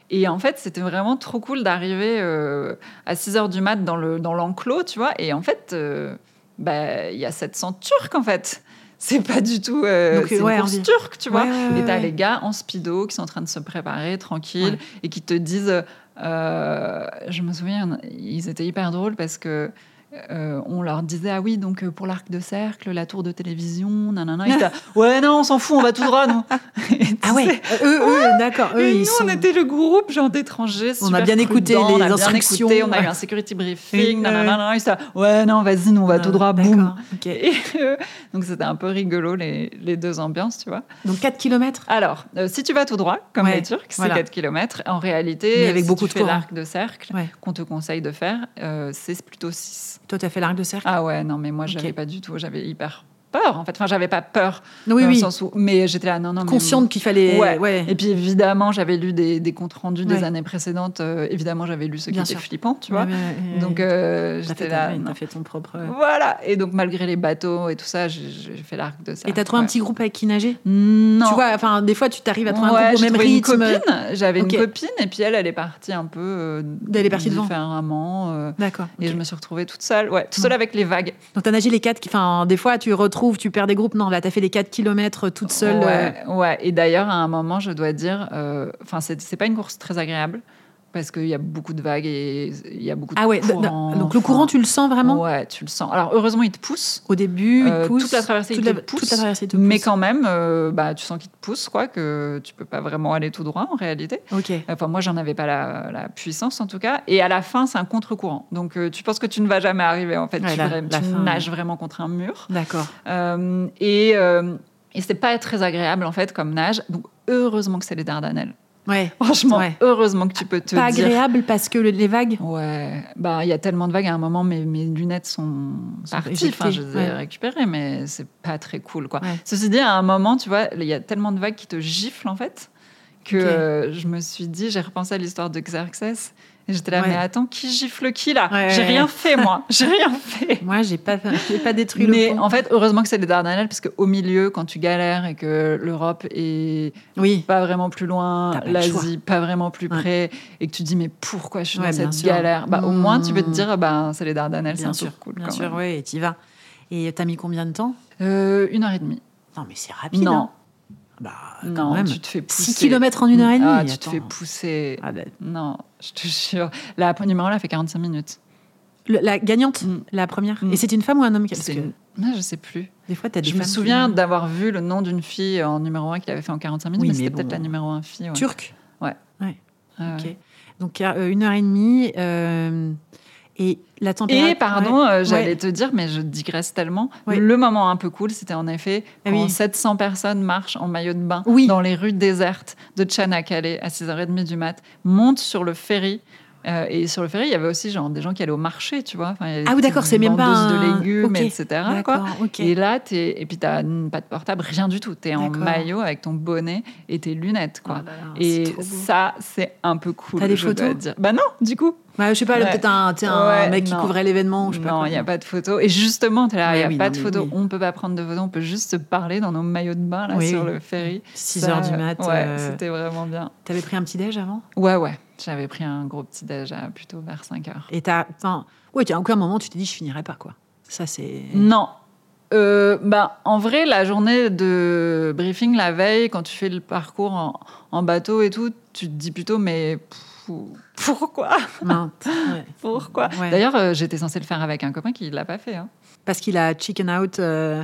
Et en fait, c'était vraiment trop cool d'arriver euh, à 6 heures du mat dans le dans l'enclos, tu vois. Et en fait, euh, bah, il y a 700 Turcs, en fait. C'est pas du tout... euh, Donc, c'est une ouais, course envie. turque, tu vois. Ouais, ouais, et t'as ouais. les gars en speedo qui sont en train de se préparer, tranquille, Ouais. et qui te disent... euh, je me souviens, ils étaient hyper drôles parce que euh, on leur disait ah oui donc euh, pour l'arc de cercle, la tour de télévision, nanana. Ils [LAUGHS] étaient, ouais non on s'en fout, on va tout droit nous. [LAUGHS] Et Ah ouais, sais, eux, eux, d'accord. Eux, et ils nous, sont... on était le groupe genre d'étrangers. On a bien écouté les on a bien instructions. écouté, on a eu un security briefing, nanana. Ils étaient, ouais, non, vas-y, nous, on va Ah, tout droit, boum. Et, euh, donc, c'était un peu rigolo, les, les deux ambiances, tu vois. Donc 4 km Alors, euh, si tu vas tout droit, comme Ouais, les Turcs, c'est voilà. 4 km. En réalité, Mais avec si beaucoup tu de fais l'arc de cercle, Ouais. qu'on te conseille de faire, euh, c'est plutôt 6. Toi, tu as fait l'arc de cercle? Ah ouais, non, mais moi, j'avais Ok. pas du tout, j'avais hyper peur, en fait. Enfin, j'avais pas peur, Oui, dans oui. le sens où... Mais j'étais là, non, non, mais Consciente qu'il fallait. Ouais. ouais. et puis évidemment, j'avais lu des, des comptes rendus des années précédentes. Euh, évidemment, j'avais lu Bien qui étaient sûr. flippants, tu vois. Donc euh, j'étais là. t'as fait ton propre. Voilà. Et donc malgré les bateaux et tout ça, j'ai fait l'arc de ça. Et t'as trouvé un petit groupe avec qui nager? Non. Tu vois, enfin, des fois, tu t'arrives à trouver un groupe au même rythme. J'avais une copine et puis elle, elle est partie un peu. euh, Elle est partie devant. différemment. euh, D'accord. Et je me suis retrouvée toute seule. Ouais, toute seule avec les vagues. Donc, t'as nagé les 4 Enfin, des fois, tu retrouves, tu perds des groupes. Non, là, t'as fait les 4 km toute seule. euh, Ouais, ouais. Et d'ailleurs, à un moment, je dois dire, euh, enfin, c'est pas une course très agréable parce qu'il y a beaucoup de vagues et il y a beaucoup de Ah ouais, donc le courant, tu le sens vraiment? Ouais, tu le sens. Alors heureusement, il te pousse. Au début, Euh, il pousse. toute la traversée, toute il te pousse. toute la traversée, il te Mais pousse. quand même, euh, bah, tu sens qu'il te pousse, quoi, que tu peux pas vraiment aller tout droit en réalité. Ok. Enfin, moi, j'en avais pas la, la puissance en tout cas. Et à la fin, c'est un contre-courant. Donc, euh, tu penses que tu ne vas jamais arriver en fait. Ouais, tu la- vra- la tu fin, nages vraiment contre un mur. D'accord. Euh, et et c'est pas très agréable en fait comme nage. Donc, heureusement que c'est les Dardanelles. Ouais. Franchement, Ouais. heureusement que tu peux te Pas dire. agréable parce que le- les vagues. Ouais, bah il y a tellement de vagues à un moment, mes, mes lunettes sont Sont parties. Enfin, je les ai ouais. récupérées, mais c'est pas très cool, quoi. Ouais. Ceci dit, à un moment, tu vois, il y a tellement de vagues qui te giflent en fait que euh, je me suis dit, j'ai repensé à l'histoire de Xerxes j'étais là, Ouais. mais attends, qui gifle qui là Ouais, J'ai rien fait moi, j'ai rien [LAUGHS] fait. Moi, j'ai pas, j'ai pas détruit Mais le pont. en fait, heureusement que c'est les Dardanelles, parce qu'au milieu, quand tu galères et que l'Europe est Oui. pas vraiment plus loin, l'Asie pas vraiment plus Ouais. près, et que tu dis mais pourquoi je suis dans cette sûr. galère? Bah au moins tu peux te Mmh. dire bah c'est les Dardanelles, c'est un sûr, cool. bien quand sûr, ouais, et t'y vas. Et t'as mis combien de temps? Euh, une heure et demie. Non, mais c'est rapide. Non, hein. Bah, quand non, même. tu te fais pousser. 6 km en une heure et demie. Ah, tu te fais pousser. Ah, bah, Non, je te jure. La numéro là fait 45 minutes. le- la gagnante, Mm. la première. Mm. Et c'est une femme ou un homme qui- que Ah, je sais plus. Des fois, t'as des Je me souviens d'avoir vu le nom d'une fille en numéro 1 qui l'avait fait en 45 minutes, Oui, mais mais c'était bon. peut-être la numéro 1 fille. ouais. turque. Ouais, Ok. ouais. Donc, il y a, euh, une heure et demie. euh, et la température. Et pardon, ouais. euh, j'allais Ouais. te dire, mais je digresse tellement. Ouais. Le moment un peu cool, c'était en effet Ah quand oui. 700 personnes marchent en maillot de bain Oui. dans les rues désertes de Tchanakale à 6h30 du mat, montent sur le ferry. Euh, et sur le ferry, il y avait aussi genre, des gens qui allaient au marché, tu vois. Enfin, il y avait Ah oui, d'accord, c'est même pas un- de légumes, Ok. etc. Quoi. D'accord, ok. Et là, t'es... et puis t'as pas de portable, rien du tout. T'es en maillot avec ton bonnet et tes lunettes, quoi. Là là, et ça, c'est un peu cool. T'as des je photos dire. Bah non, du coup. Ouais, je sais pas, Ouais. peut-être un, un Ouais, mec qui couvrait l'événement. Non, il n'y a pas de photo. Et justement, il n'y a oui, pas non, de mais photo. oui. On ne peut pas prendre de photos. On peut juste se parler dans nos maillots de bain là, Oui, sur le ferry. 6 Ça, heures du mat. Ouais, euh, c'était vraiment bien. T'avais pris un petit déj avant? Ouais, ouais. J'avais pris un gros petit déj à plutôt vers 5 heures. Et t'as. Enfin, ouais, a aucun moment où tu t'es dit, je finirai pas, quoi. Ça, c'est. Non. Euh, bah, en vrai, la journée de briefing, la veille, quand tu fais le parcours en, en bateau et tout, tu te dis plutôt, mais pourquoi? [LAUGHS] Ouais. Pourquoi? Ouais. D'ailleurs, euh, j'étais censée le faire avec un copain qui ne l'a pas fait. hein. Parce qu'il a chicken out. euh.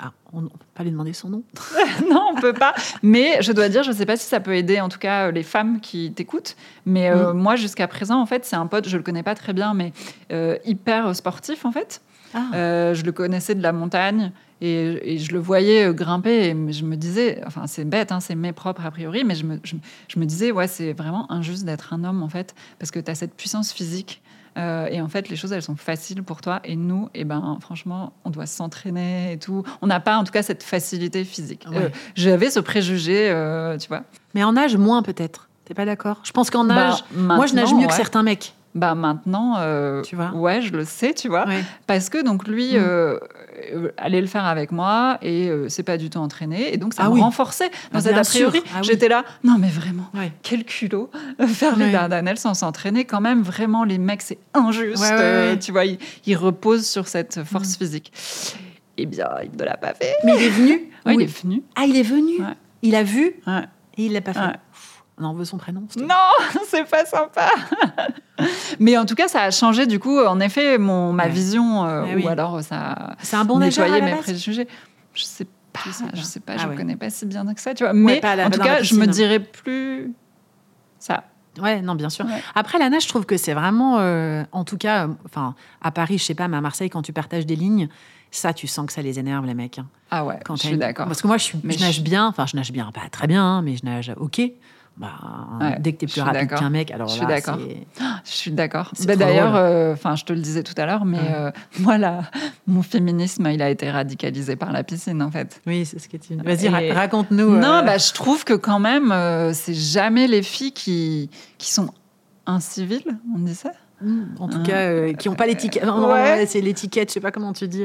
Ah, on ne peut pas lui demander son nom. [LAUGHS] [LAUGHS] non, on peut pas. Mais je dois dire, je sais pas si ça peut aider, en tout cas, euh, les femmes qui t'écoutent. Mais euh, moi, jusqu'à présent, en fait, c'est un pote, je le connais pas très bien, mais euh, hyper sportif, en fait. Ah. Euh, je le connaissais de la montagne et, et je le voyais grimper. Et je me disais, enfin, c'est bête, hein, c'est mes propres a priori, mais je me, je, je me disais, ouais, c'est vraiment injuste d'être un homme, en fait, parce que tu as cette puissance physique. Euh, et en fait, les choses, elles sont faciles pour toi. Et nous, eh ben, franchement, on doit s'entraîner et tout. On n'a pas, en tout cas, cette facilité physique. Ouais. Euh, J'avais ce préjugé, euh, tu vois. Mais en âge, moins peut-être. T'es pas d'accord? Je pense qu'en Bah, âge, moi, je nage mieux que certains mecs. Bah maintenant, euh, Tu vois ouais, je le sais, tu vois. Ouais. Parce que donc lui Mm. euh, euh, allait le faire avec moi et euh, c'est pas du tout entraîné et donc ça Ah me oui. renforçait dans Ah, cet bien a priori. Ah oui. J'étais là, non mais vraiment, Ouais. quel culot faire les Ouais. Dardanelles sans s'entraîner quand même. Vraiment, les mecs, c'est injuste. Tu vois, ils, ils reposent sur cette force physique. Eh bien, il ne l'a pas fait. Mais il est venu il est venu. Ah, il est venu. Il a vu et il l'a pas fait. On en veut son prénom Non, [LAUGHS] c'est pas sympa. [LAUGHS] Mais en tout cas, ça a changé du coup, en effet, mon, ma Ouais. vision, euh, ou oui. alors ça C'est un bon la mes préjugés. Je sais pas, Je sais pas. je sais pas, Ah je ouais. connais pas si bien que ça, tu vois. Mais la- en tout cas, je me piscine. dirais plus ça. Ouais, non, bien sûr. Ouais. Après, la nage, je trouve que c'est vraiment, euh, en tout cas, euh, enfin, à Paris, je sais pas, mais à Marseille, quand tu partages des lignes, ça, tu sens que ça les énerve, les mecs. hein. Ah ouais, Quand je suis d'accord. Parce que moi, je, suis, Mais je nage je- bien, enfin, je nage bien, pas très bien, hein, mais je nage OK. Bah, Ouais, dès que t'es je plus rapide qu'un mec, alors Je suis d'accord. [GASPS] Je suis d'accord. Bah, D'ailleurs, euh, je te le disais tout à l'heure, mais Ouais. euh, [LAUGHS] moi, là, mon féminisme, il a été radicalisé par la piscine, en fait. Oui, c'est ce que tu. Vas-y, Et- raconte-nous. Non, euh, bah, je trouve que quand même, c'est jamais les filles qui, qui sont inciviles, on dit ça? Hmm, En tout cas, euh, qui n'ont pas l'étiquette. Ouais. c'est l'étiquette, je sais pas comment tu dis.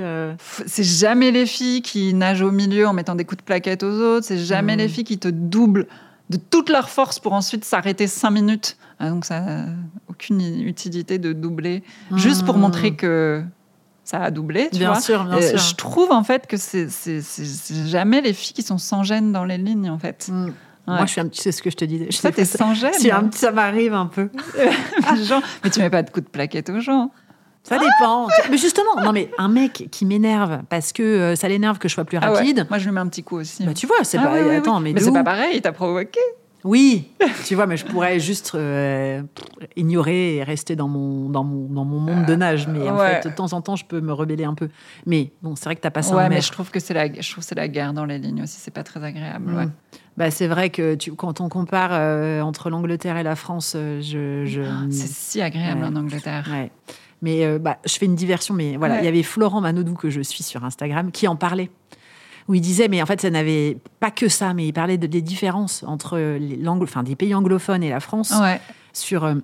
C'est jamais les filles qui nagent au milieu en mettant des coups de plaquette aux autres. C'est jamais les filles qui te doublent de toute leur force pour ensuite s'arrêter cinq minutes. Ah, donc ça n'a aucune utilité de doubler. Juste pour Hmm. montrer que ça a doublé, tu Bien vois. sûr, bien Euh, sûr. je trouve en fait que c'est jamais les filles qui sont sans gêne dans les lignes en fait. Hmm. Ouais. Moi, je suis un petit. C'est ce que je te disais. Je Ça, sais t'es sans gêne. si un petit- ça m'arrive un peu. [LAUGHS] Genre, mais tu mets pas de coups de plaquette aux gens. Ça dépend. Mais justement, non, mais un mec qui m'énerve parce que euh, ça l'énerve que je sois plus Ah ouais. rapide. Moi, je lui mets un petit coup aussi. Bah, tu vois, c'est Ah pas. oui, oui, attends, oui. mais, c'est pas pareil, il t'a provoqué. Oui, tu vois, mais je pourrais juste euh, ignorer et rester dans mon, dans mon, dans mon monde de nage. Mais en ouais. fait, de temps en temps, je peux me rebeller un peu. Mais bon, c'est vrai que t'as passé Ouais, un mais je trouve que c'est la, je trouve que c'est la guerre dans les lignes aussi. C'est pas très agréable. ouais. Mm. Bah, c'est vrai que tu, quand on compare euh, entre l'Angleterre et la France, euh, je. je Ah, C'est si agréable Ouais. en Angleterre. Ouais. Mais euh, bah, je fais une diversion, mais voilà, Ouais. il y avait Florent Manodou que je suis sur Instagram qui en parlait. Où il disait, mais en fait, ça n'avait pas que ça, mais il parlait de- des différences entre les enfin, des pays anglophones et la France Ouais. sur euh,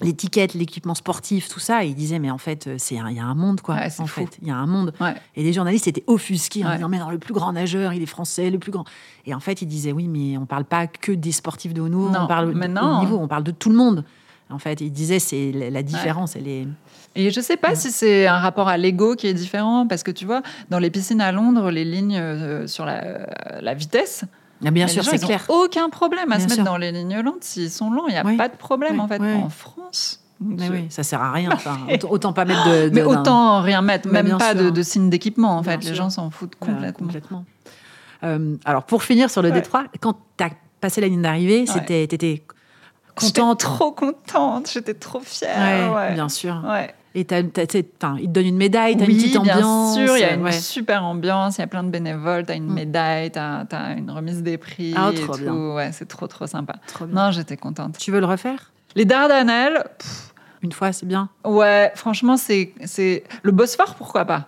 l'étiquette, l'équipement sportif, tout ça. Et il disait, mais en fait, euh, il y a un monde, quoi. Ouais, en fou. fait, il y a un monde. Ouais. Et les journalistes étaient offusqués en Ouais. disant, mais non, le plus grand nageur, il est français, le plus grand. Et en fait, il disait, oui, mais on parle pas que des sportifs de haut niveau, Non, on parle de haut niveau, on parle de tout le monde. En fait, il disait, c'est la, la différence, elle est. Et je sais pas si c'est un rapport à l'ego qui est différent, parce que tu vois, dans les piscines à Londres, les lignes euh, sur la, la vitesse, Ah, bien sûr, c'est clair. aucun problème à Bien se mettre sûr. dans les lignes lentes. S'ils sont lents, il n'y a Oui. pas de problème Oui, en fait. oui. En France. Mais oui, ça sert à rien. [LAUGHS] Enfin, autant, pas mettre de. de- Mais autant rien mettre, même bien pas de, sûr. de signe d'équipement en Bien fait. Les sûr. gens s'en foutent complètement. complètement. Euh, alors, pour finir sur le Ouais. détroit, quand tu as passé la ligne d'arrivée, c'était, t'étais J'étais contente. trop contente, j'étais trop fière. Ouais, ouais. bien sûr. Ouais. Et t'as- t'sais, t'as- ils te donnent une médaille, t'as oui, une petite ambiance. bien sûr, il y a une ouais. super ambiance, il y a plein de bénévoles, tu as une Mm. médaille, tu as, une remise des prix. Ah, et trop tout. bien. Ouais, c'est trop, trop sympa. Trop bien. Non, j'étais contente. Tu veux le refaire? Les Dardanelles, pff, Une fois, c'est bien. ouais, franchement, c'est c'est le Bosphore, pourquoi pas?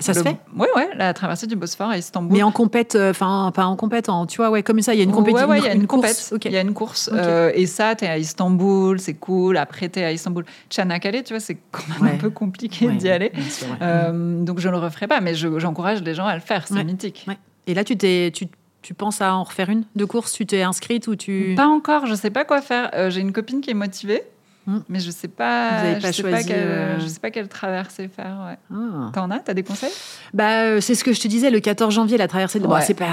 Ça Le- se fait Ouais, ouais, la traversée du Bosphore à Istanbul. Mais en compète, euh, enfin, pas en compète, en, tu vois, ouais, comme ça, il y a une Ouais, compétition. ouais, il y a une, course. compète. Il y a une course. Euh, et ça, tu es à Istanbul, c'est cool. Après, tu es à Istanbul. Tchanakkale, tu vois, c'est quand même Ouais. un peu compliqué Ouais, d'y aller. sûr, ouais. Euh, donc, je ne le referai pas, mais je- j'encourage les gens à le faire. C'est Ouais. mythique. Ouais. Et là, tu, t'es, tu, tu penses à en refaire une de course? Tu t'es inscrite ou tu. Pas encore, je sais pas quoi faire. Euh, J'ai une copine qui est motivée. Hmm. mais je sais pas, Vous je sais quelle, euh, je sais pas quelle traversée faire. Ouais. Ah. T'en as T'as des conseils? Bah, euh, c'est ce que je te disais, le 14 janvier, la traversée de. Bon, Ouais. c'est pas.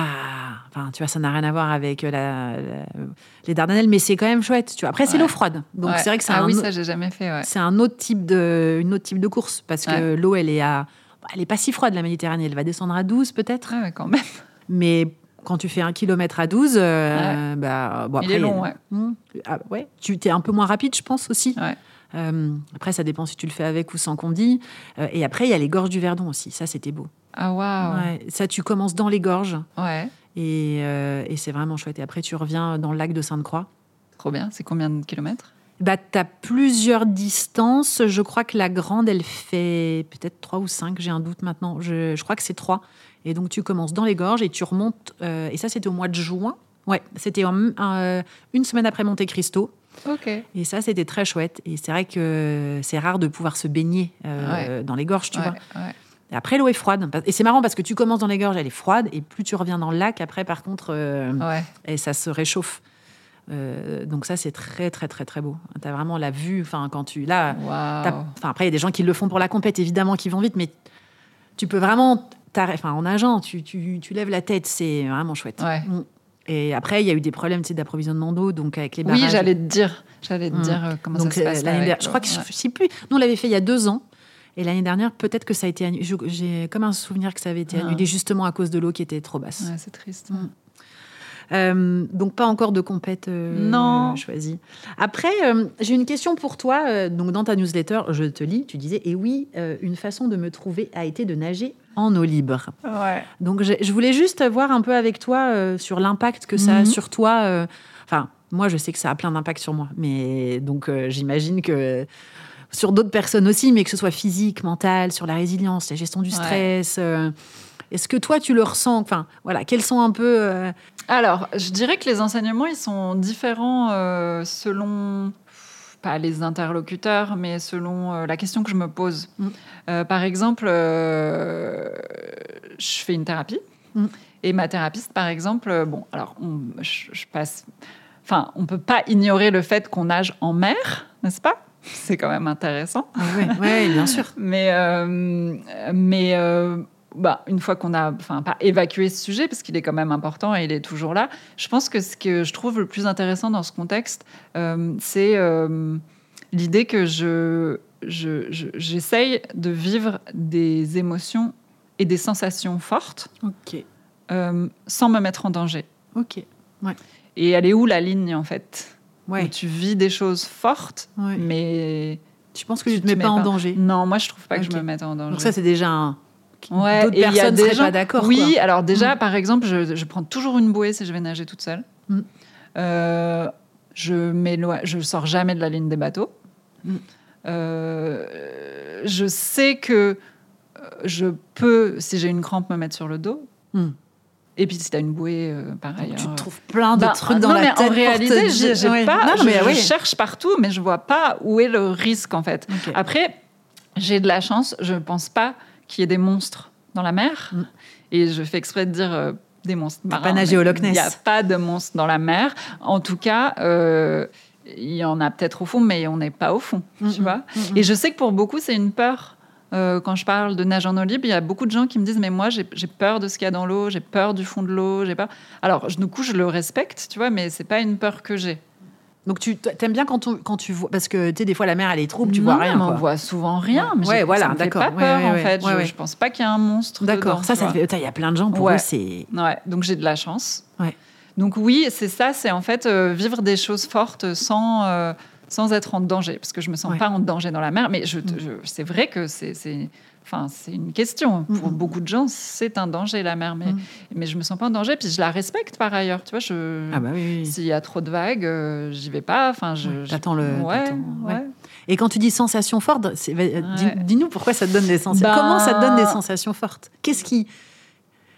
Enfin, tu vois, ça n'a rien à voir avec euh, la, la- les Dardanelles, mais c'est quand même chouette. Tu vois. Après, c'est l'eau froide. Donc, c'est vrai que c'est ah un, oui, ça j'ai jamais fait. C'est un autre type de, une autre type de course. Parce que l'eau, elle est à. Elle est pas si froide, la Méditerranée. Elle va descendre à 12, peut-être. Ah ouais, quand même. Mais quand tu fais un kilomètre à 12, euh, bah, bon, Il est long, ouais. Hmm. Ah, ouais. Tu es un peu moins rapide, je pense aussi. Ouais. Euh, après, ça dépend si tu le fais avec ou sans. Euh, et après, il y a les gorges du Verdon aussi. Ça, c'était beau. Ah waouh. Ouais. Ça, tu commences dans les gorges Ouais. et, euh, et c'est vraiment chouette. Et après, tu reviens dans le lac de Sainte-Croix. Trop bien. C'est combien de kilomètres? Bah, tu as plusieurs distances. Je crois que la grande, elle fait peut-être 3 ou 5. J'ai un doute maintenant. Je, je crois que c'est 3. Et donc, tu commences dans les gorges et tu remontes. euh, et ça, c'était au mois de juin. Ouais, c'était euh, une semaine après Monte Cristo. Ok. Et ça, c'était très chouette. Et c'est vrai que c'est rare de pouvoir se baigner euh, dans les gorges, tu ouais, vois. ouais. Et après, l'eau est froide. Et c'est marrant parce que tu commences dans les gorges, elle est froide. Et plus tu reviens dans le lac, après, par contre, euh, et ça se réchauffe. Euh, donc ça, c'est très, très, très, très beau. Tu as vraiment la vue. Enfin, quand tu... Là, enfin, après, il y a des gens qui le font pour la compète, évidemment, qui vont vite. Mais tu peux vraiment... t'arrêter- Enfin, en nageant, tu, tu, tu lèves la tête. C'est vraiment chouette. Ouais. Mm. Et après, il y a eu des problèmes tu sais, d'approvisionnement d'eau. Donc, avec les Oui, barrages... j'allais te dire. J'allais te Mm. dire euh, comment Donc, ça se euh, passe. avec dernière- je crois que je, Ouais. je sais plus. Nous, on l'avait fait il y a deux ans. Et l'année dernière, peut-être que ça a été annulé. J'ai comme un souvenir que ça avait été Ah. annulé justement à cause de l'eau qui était trop basse. Ouais, c'est triste. Mm. Euh, donc pas encore de compète euh, Non. choisie. Après, euh, j'ai une question pour toi. Euh, donc dans ta newsletter, je te lis, tu disais et oui, euh, une façon de me trouver a été de nager en eau libre. Ouais. Donc je voulais juste voir un peu avec toi sur l'impact que ça a Mhm. sur toi. Enfin, moi je sais que ça a plein d'impact sur moi, mais donc j'imagine que sur d'autres personnes aussi, mais que ce soit physique, mental, sur la résilience, la gestion du stress. Est-ce que toi tu le ressens? Enfin voilà, quels sont un peu euh, Alors, je dirais que les enseignements, ils sont différents euh, selon, pas les interlocuteurs, mais selon euh, la question que je me pose. Mm. Euh, par exemple, euh, je fais une thérapie. Mm. Et ma thérapeute, par exemple, bon, alors, on- je, je passe. Enfin, on peut pas ignorer le fait qu'on nage en mer, n'est-ce pas? C'est quand même intéressant. Oui, ouais, bien sûr. [LAUGHS] Mais, mais bah, une fois qu'on a, enfin, pas évacué ce sujet, parce qu'il est quand même important et il est toujours là, je pense que ce que je trouve le plus intéressant dans ce contexte, euh, c'est euh, l'idée que je, je, je- j'essaye de vivre des émotions et des sensations fortes Ok, euh, sans me mettre en danger. ok. Et elle est où la ligne, en fait? Où Ouais, tu vis des choses fortes, ouais. mais... Tu penses que tu tu te mets pas en danger? Non, moi, je trouve pas que je me mette en danger. Donc ça, c'est déjà un... Ouais, D'autres personnes seraient gens- pas d'accord. Oui, quoi. alors déjà, Mm. par exemple, je, je prends toujours une bouée si je vais nager toute seule. Mm. Euh, je je sors jamais de la ligne des bateaux. Mm. Euh, je sais que euh, je peux, si j'ai une crampe, me mettre sur le dos. Mm. Et puis si tu as une bouée, euh, pareil. Tu hein. te trouves plein de Bah, trucs dans non, la mais tête. en réalité, j'ai j'ai ouais. pas. Non, je, mais je oui. cherche partout, mais je vois pas où est le risque en fait. Après, j'ai de la chance. Je ne pense pas qu'il y ait des monstres dans la mer. Mm. Et je fais exprès de dire euh, des monstres. Marins, pas nagé au Loch Ness. Il n'y a pas de monstres dans la mer. En tout cas, euh, il y en a peut-être au fond, mais on n'est pas au fond. Mm, Tu mm, vois mm. Et je sais que pour beaucoup, c'est une peur. Euh, quand je parle de nage en eau libre, il y a beaucoup de gens qui me disent Mais moi, j'ai peur de ce qu'il y a dans l'eau, j'ai peur du fond de l'eau, j'ai peur. Alors, du coup, je le respecte, tu vois, mais c'est pas une peur que j'ai. Donc tu aimes bien quand, on- quand tu vois... Parce que tu sais, des fois, la mer, elle est trouble, tu Non, vois rien. mais on quoi. voit souvent rien. Mais Ouais, voilà, d'accord. pas peur, ouais, en fait. Ouais, je, je pense pas qu'il y a un monstre. D'accord, ça, ça Il y a plein de gens, pour eux, c'est... Ouais, donc j'ai de la chance. Ouais. Donc oui, c'est ça, c'est en fait euh, vivre des choses fortes sans, euh, sans être en danger, parce que je me sens pas en danger dans la mer. Mais je, Mm. je- c'est vrai que c'est, enfin, c'est une question. Pour Mm. beaucoup de gens, c'est un danger la mer, mais, Mm. mais je me sens pas en danger. Puis je la respecte par ailleurs. Tu vois, je, Ah bah oui, oui. s'il y a trop de vagues, euh, j'y vais pas. Enfin, je, Ouais, je- t'attends le- Ouais. Et quand tu dis sensations fortes, Ouais. dis-nous pourquoi ça te donne des sensations. Ben- Comment ça te donne des sensations fortes? Qu'est-ce qui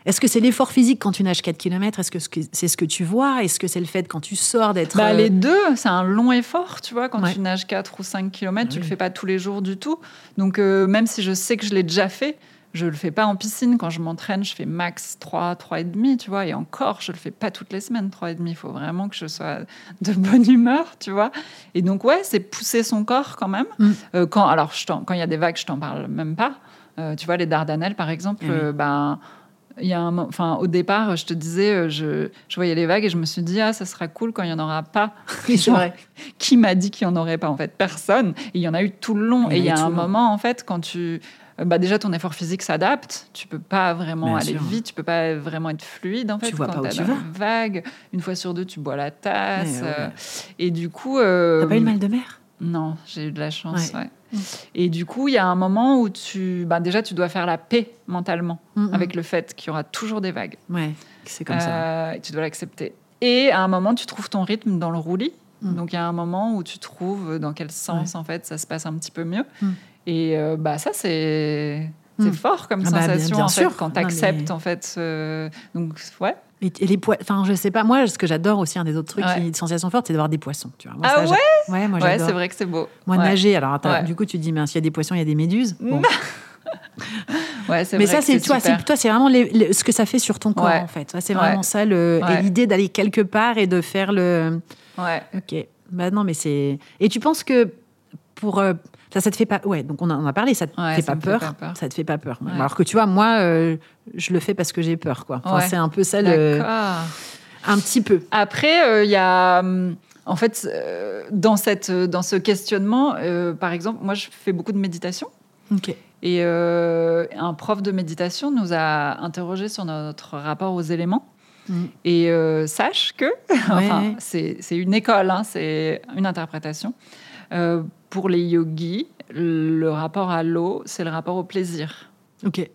Est-ce que c'est l'effort physique quand tu nages 4 km Est-ce que ce que- c'est ce que tu vois? Est-ce que c'est le fait quand tu sors d'être Bah, euh, Les deux, c'est un long effort, tu vois. Quand Ouais. tu nages 4 ou 5 km, tu Oui. le fais pas tous les jours du tout. Donc, euh, même si je sais que je l'ai déjà fait, Je le fais pas en piscine. Quand je m'entraîne, je fais max 3, 3 et demi, tu vois. Et encore, je le fais pas toutes les semaines, 3 et demi. Il faut vraiment que je sois de bonne humeur, tu vois. Et donc, ouais, c'est pousser son corps quand même. Mm. Euh, quand, alors, je quand il y a des vagues, je t'en parle même pas. Euh, tu vois, les Dardanelles, par exemple, euh, ben, il y a un, enfin, au départ, je te disais, euh, je, je voyais les vagues et je me suis dit, ah, ça sera cool quand il y en aura pas. Oui, c'est vrai. Qui m'a dit qu'il y en aurait pas En fait, personne. Et il y en a eu tout le long. Il Et il y a un long. moment, en fait, quand tu, euh, bah, déjà ton effort physique s'adapte. Tu peux pas vraiment Bien aller sûr. vite. Tu peux pas vraiment être fluide, en fait. Tu vois quand pas où tu vas. Vague. Une fois sur deux, tu bois la tasse. Ouais, ouais. euh, et du coup, euh, T'as pas eu le mal de mer? Non, j'ai eu de la chance. Ouais. ouais. Et du coup, il y a un moment où tu, bah, déjà, tu dois faire la paix mentalement avec le fait qu'il y aura toujours des vagues. Ouais, c'est comme ça. Euh, et tu dois l'accepter. Et à un moment, tu trouves ton rythme dans le roulis. Mm. Donc, il y a un moment où tu trouves dans quel sens, en fait, ça se passe un petit peu mieux. Mm. Et euh, bah, ça, c'est. C'est Mm. fort comme Ah bah, sensation, bien en fait, quand tu acceptes, mais- en fait. Donc, ouais. Et, et les poissons, enfin, je sais pas, moi, ce que j'adore aussi, un des autres trucs, Ouais. qui, de sensations fortes, c'est d'avoir des poissons. Tu vois. Moi, Ah ça, ouais Ouais, moi, Ouais, c'est vrai que c'est beau. Moi, ouais. nager, alors, attends, du coup, tu te dis, mince, il y a des poissons, il y a des méduses. [LAUGHS] Bon. Ouais, c'est Mais vrai ça, c'est toi, c'est toi, c'est vraiment les- les- ce que ça fait sur ton corps, en fait. C'est vraiment ça, le, et l'idée d'aller quelque part et de faire le. Ouais. Ok. Bah non, mais c'est. Et tu penses que pour. Euh, Ça, ça te fait pas. Ouais, donc on en a, parlé, ça te Ouais, fait, ça pas fait peur, pas peur. Ça te fait pas peur. Ouais. Alors que tu vois, moi, euh, je le fais parce que j'ai peur, quoi. Enfin, Ouais. C'est un peu ça, le... Un petit peu. Après, euh, il y a. hum, En fait, euh, dans, cette, dans ce questionnement, euh, par exemple, moi, je fais beaucoup de méditation. Ok. Et euh, un prof de méditation nous a interrogé sur notre rapport aux éléments. Mm. Et euh, sache que, [LAUGHS] enfin, c'est c'est une école, hein, c'est une interprétation. Euh, pour les yogis, le rapport à l'eau, c'est le rapport au plaisir. Ok.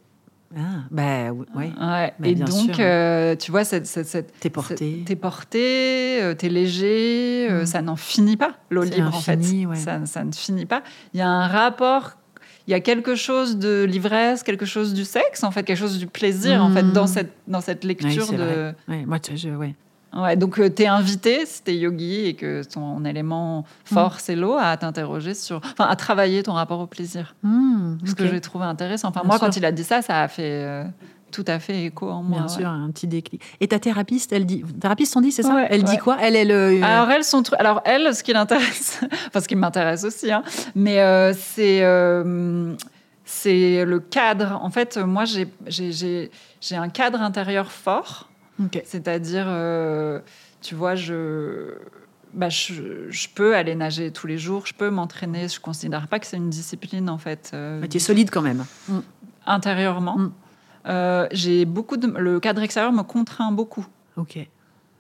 Ah, bah oui, ouais. Ouais. Bah, Et bien donc, sûr. euh, tu vois, cette, cette, cette- T'es porté. T'es porté, euh, t'es léger, euh, Mm. ça n'en finit pas, l'eau libre en fait. ouais. Ça, ça ne finit pas. Il y a un rapport, il y a quelque chose de l'ivresse, quelque chose du sexe, en fait, quelque chose du plaisir, en fait, Mm. dans cette, dans cette Oui, lecture c'est de. vrai. Moi, tu- je, ouais. Ouais, donc, tu t'es invité, si t'es yogi et que ton élément fort, Mm. c'est l'eau, à t'interroger sur. Enfin, à travailler ton rapport au plaisir. Hmm, Ce que j'ai trouvé intéressant. Enfin, Bien moi, sûr. quand il a dit ça, ça a fait euh, tout à fait écho en moi. Bien ouais. sûr, un petit déclic. Et ta thérapeute, elle dit. Thérapeute, on dit, c'est ça Ouais, Elle dit quoi Elle est le. Alors elle, son truc. Alors elle, ce qui l'intéresse, enfin ce qui m'intéresse aussi, hein, mais euh, c'est euh, c'est le cadre. En fait, moi, j'ai j'ai un cadre intérieur fort, C'est-à-dire, euh, tu vois, je bah, je, je peux aller nager tous les jours, je peux m'entraîner. Je considère pas que c'est une discipline en fait. euh, Mais tu es solide quand même. intérieurement. Mm. Euh, j'ai beaucoup de le cadre extérieur me contraint beaucoup. Ok.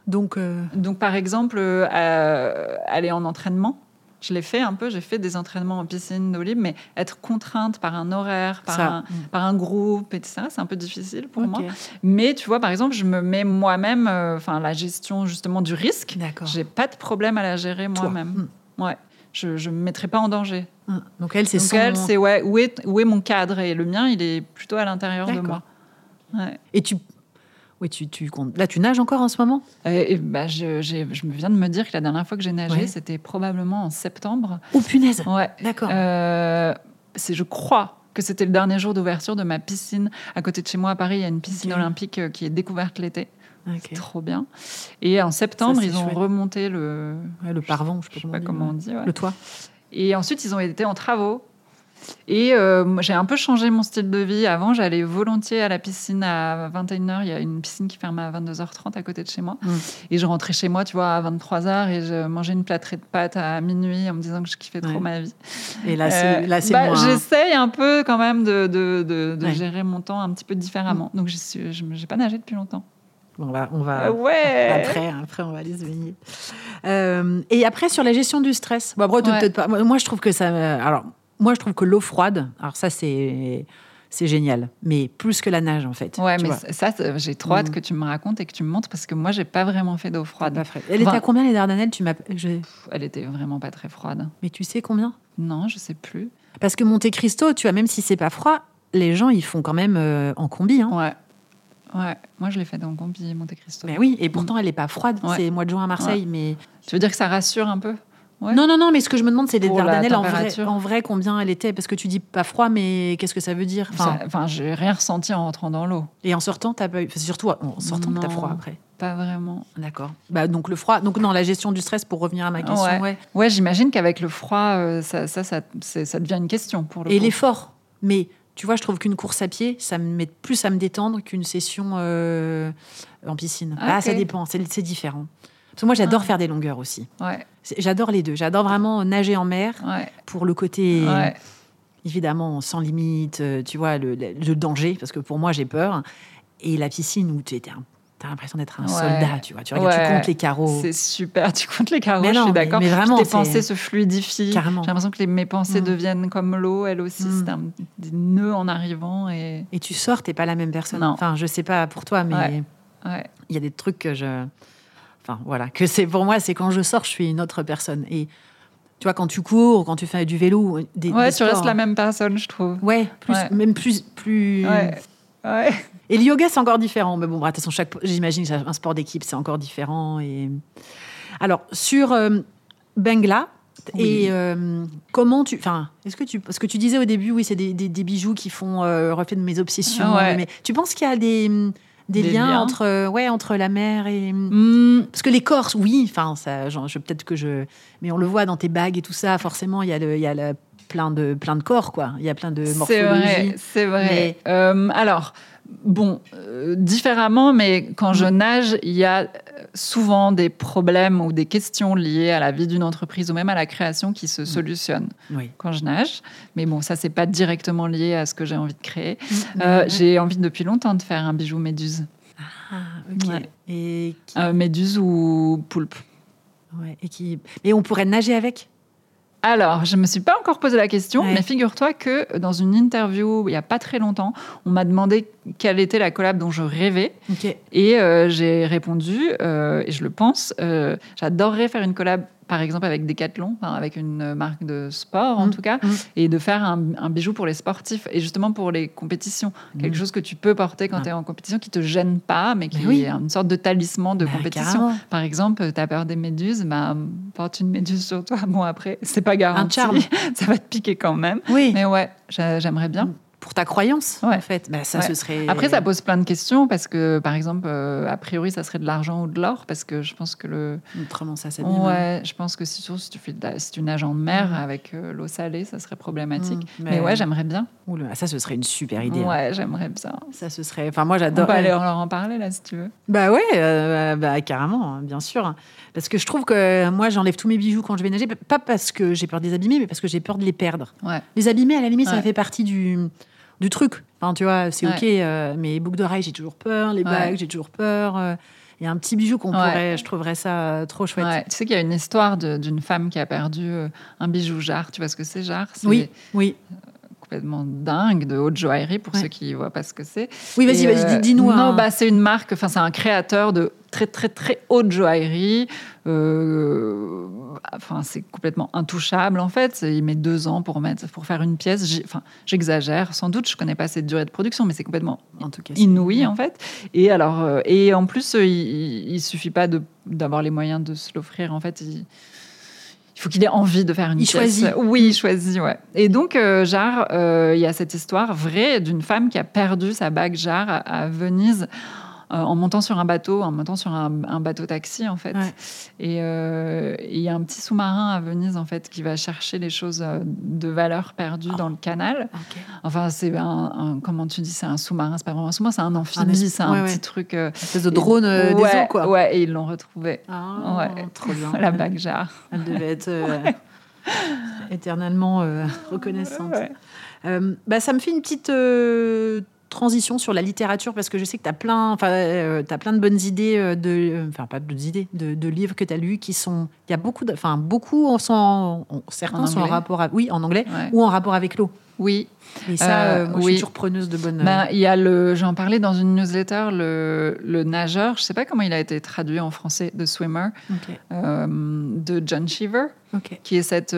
Donc. Donc, par exemple, aller en entraînement, je l'ai fait un peu. J'ai fait des entraînements en piscine d'eau libre, mais être contrainte par un horaire, par, Ça. un, par un groupe, etc., c'est un peu difficile pour moi. Mais tu vois, par exemple, je me mets moi-même, euh, enfin, la gestion justement du risque, j'ai pas de problème à la gérer moi-même. Hmm. Ouais. Je ne me mettrai pas en danger. Hmm. Donc elle, c'est Donc, son. elle, c'est ouais, où est, où est mon cadre Et le mien, il est plutôt à l'intérieur de moi. Ouais. Et tu. Oui, tu, tu. Là, tu nages encore en ce moment? Et, et bah, je, je me viens de me dire que la dernière fois que j'ai nagé, Ouais. c'était probablement en septembre. Oh punaise Ouais. D'accord. Euh, c'est, je crois que c'était le dernier jour d'ouverture de ma piscine. À côté de chez moi à Paris, il y a une piscine olympique euh, qui est découverte l'été. Ok. Trop bien. Et en septembre, Ça, ils ont chouette. remonté le. Ouais, le je Je sais sais pas comment on dit. ouais. Le toit. Et ensuite, ils ont été en travaux. Et euh, j'ai un peu changé mon style de vie. Avant, j'allais volontiers à la piscine à 21h. Il y a une piscine qui ferme à 22h30 à côté de chez moi. Mm. Et je rentrais chez moi, tu vois, à 23h et je mangeais une plâtrée de pâtes à minuit en me disant que je kiffais trop Ouais. ma vie. Et là, c'est Euh, bah, moins. J'essaye un peu quand même de, de, de- de Ouais. gérer mon temps un petit peu différemment. Donc, je n'ai pas nagé depuis longtemps. Bon, on va, on va Euh, ouais après, hein, après, on va aller se baigner. Euh, et après, sur la gestion du stress. Bon, après, Ouais. pas. Moi, je trouve que ça. Alors, moi, je trouve que l'eau froide. Alors ça, c'est c'est génial. Mais plus que la nage, en fait. Ouais, mais vois. ça, j'ai trop hâte Mm. que tu me racontes et que tu me montres parce que moi, j'ai pas vraiment fait d'eau froide. Pas frais. Elle était à combien les Dardanelles Tu m'as. je- Elle était vraiment pas très froide. Mais tu sais combien? Non, je sais plus. Parce que Monte Cristo, tu vois, même si c'est pas froid, les gens ils font quand même euh, en combi. Hein. Ouais. Ouais, moi je l'ai fait dans Combi Monte Cristo. Mais oui, et pourtant elle est pas froide. Ouais. C'est mois de juin à Marseille, mais Tu veux dire que ça rassure un peu? Ouais. Non, non, non, mais ce que je me demande, c'est la Dardanelles en vrai, en vrai, combien elle était Parce que tu dis pas froid, mais qu'est-ce que ça veut dire? Enfin, Enfin, j'ai rien ressenti en rentrant dans l'eau. Et en sortant, t'as pas eu. enfin, surtout en sortant t'as froid après. Pas vraiment. D'accord. Bah, donc le froid. Donc, non, la gestion du stress, pour revenir à ma question, Ouais. ouais. Ouais, j'imagine qu'avec le froid, euh, ça, ça, ça, devient une question pour le Et l'effort. Mais tu vois, je trouve qu'une course à pied, ça me met plus à me détendre qu'une session euh, en piscine. Ah, ça dépend, c'est différent. Parce que moi, j'adore Ah. faire des longueurs aussi. Ouais, J'adore les deux. J'adore vraiment nager en mer ouais, pour le côté, ouais. évidemment, sans limite, euh, tu vois, le, le- le danger, parce que pour moi, j'ai peur. Et la piscine où tu étais un- T'as l'impression d'être un Ouais. soldat, tu vois. Tu, regardes, tu Ouais. comptes les carreaux. C'est super, tu comptes les carreaux, Mais je non, suis mais- d'accord. mais vraiment, Tes pensées se fluidifient. Carrément. J'ai l'impression que les, mes pensées Mm. deviennent comme l'eau, elles aussi. Mm. C'est un, des nœuds en arrivant. Et... Et tu sors, t'es pas la même personne. Non. Enfin, je sais pas pour toi, mais. Ouais. il y a des trucs que je. Enfin, voilà. Que c'est pour moi, c'est quand je sors, je suis une autre personne. Et tu vois, quand tu cours, quand tu fais du vélo, des, Ouais, des tu sports- restes la même personne, je trouve. Ouais, plus, Ouais. même plus. plus... Ouais. Ouais. Et le yoga, c'est encore différent. Mais bon, bref, de toute façon, chaque, j'imagine un sport d'équipe, c'est encore différent. Et... Alors, sur euh, Bengla, Oui. et euh, comment tu. Enfin, est-ce que tu. Parce que tu disais au début, oui, c'est des, des- des bijoux qui font euh, reflet de mes obsessions. Ouais. Mais tu penses qu'il y a des, des, Des liens, liens. Entre, euh, ouais, entre la mer et. Mm, Parce que les Corses, oui, enfin, ça, genre, je, peut-être que je. Mais on le voit dans tes bagues et tout ça, forcément, il y a, le, il y a le- plein, de, plein de corps, quoi. Il y a plein de C'est morphologies. vrai, c'est vrai. Euh, alors, bon, euh, différemment, mais quand je Mm. nage, il y a souvent des problèmes ou des questions liées à la vie d'une entreprise ou même à la création qui Mm. se solutionnent Oui. quand je nage. Mais bon, ça, c'est pas directement lié à ce que j'ai envie de créer. Mais- Euh, j'ai envie depuis longtemps de faire un bijou méduse. Ah, ok. Ouais. Et, qui, Euh, méduse ou poulpe. ouais, et qui. Et on pourrait nager avec? Alors, je me suis pas encore posé la question, Ouais. mais figure-toi que dans une interview il y a pas très longtemps, on m'a demandé quelle était la collab dont je rêvais. Et euh, j'ai répondu, euh, et je le pense, euh, j'adorerais faire une collab, par exemple, avec Decathlon, enfin, avec une marque de sport en Mm. tout cas, Mm. et de faire un, un bijou pour les sportifs, et justement pour les compétitions. Quelque Mm. chose que tu peux porter quand Ah. tu es en compétition, qui te gêne pas, mais qui Mais oui. est une sorte de talisman de Bah, compétition. carrément. Par exemple, tu as peur des méduses, bah, porte une méduse sur toi. Bon, après, c'est pas garanti. charme. [LAUGHS] Ça va te piquer quand même. Oui. Mais ouais, j'a- j'aimerais bien. Pour ta croyance, Ouais. en fait. Bah, ça, Ouais. ce serait. Après, ça pose plein de questions parce que, par exemple, euh, a priori, ça serait de l'argent ou de l'or parce que je pense que le. Autrement, ça s'abîme. Ouais, je pense que si, tu fais de si tu nages en mer Mm. avec euh, l'eau salée, ça serait problématique. Mm, mais... mais- ouais, j'aimerais bien. Oula, ça, ce serait une super idée. hein. Ouais, j'aimerais bien. Ça, ce serait. Enfin, moi, On j'adore. peut aller leur en parler là si tu veux. Bah ouais, euh, bah, carrément, hein, bien sûr. Parce que je trouve que moi, j'enlève tous mes bijoux quand je vais nager, pas parce que j'ai peur de les abîmer, mais parce que j'ai peur de les perdre. Ouais. Les abîmer, à la limite, ça fait partie du, du truc. Enfin, tu vois, c'est Ouais. OK. euh, mais les boucles d'oreilles, j'ai toujours peur. Les Ouais. bagues, j'ai toujours peur. euh, Il y a un petit bijou qu'on Ouais. pourrait, je trouverais ça euh, trop chouette. Tu sais qu'il y a une histoire d'une femme qui a perdu euh, un bijou jarre. Tu vois ce que c'est jarre? C'est Oui, oui. Complètement dingue de haute joaillerie pour Ouais. ceux qui ne voient pas ce que c'est. Oui, vas-y, vas-y, euh, dis- dis-nous. Non, bah, c'est une marque, enfin, c'est un créateur de très, très, très haute joaillerie. Euh, Enfin, c'est complètement intouchable, en fait. Il met deux ans pour, mettre, pour faire une pièce. Enfin, j'exagère, sans doute. Je connais pas cette durée de production, mais c'est complètement en tout cas, c'est- inouï, en fait. Et, alors, euh, et en plus, il, il suffit pas d'avoir les moyens de se l'offrir. En fait, il, il faut qu'il ait envie de faire une Il pièce. choisit. Oui, il choisit, ouais. Et donc, euh, Jarre, euh, il y a cette histoire vraie d'une femme qui a perdu sa bague Jarre à, à Venise en montant sur un bateau, en montant sur un, un bateau taxi, en fait. Ouais. Et euh, et il y a un petit sous-marin à Venise, en fait, qui va chercher les choses euh, de valeur perdues dans le canal. Ok. Enfin, c'est un, un- comment tu dis, c'est un sous-marin, c'est pas vraiment un sous-marin, c'est un amphibie, es- c'est un ouais, petit ouais. truc. euh, Une espèce de drone euh, ouais, des eaux, quoi. Ouais, et ils l'ont retrouvé. Ah, Ouais. Trop bien. [LAUGHS] La bague jarre. Elle devait être euh, [LAUGHS] éternellement euh, reconnaissante. Ouais. Euh, bah, ça me fait une petite euh, transition sur la littérature parce que je sais que tu as plein, enfin, euh, plein de bonnes idées, euh, de, euh, enfin pas de bonnes idées, de, de livres que tu as lus qui sont, il y a beaucoup, de- enfin beaucoup en sont, en- en- certains En sont en rapport, à, oui, en anglais Ouais. ou en rapport avec l'eau. Oui, Et ça, Euh, euh, je suis toujours preneuse de bonnes. Ben, il y a le, j'en parlais dans une newsletter, le, le nageur, je sais pas comment il a été traduit en français, The Swimmer, euh, de John Cheever, qui est cette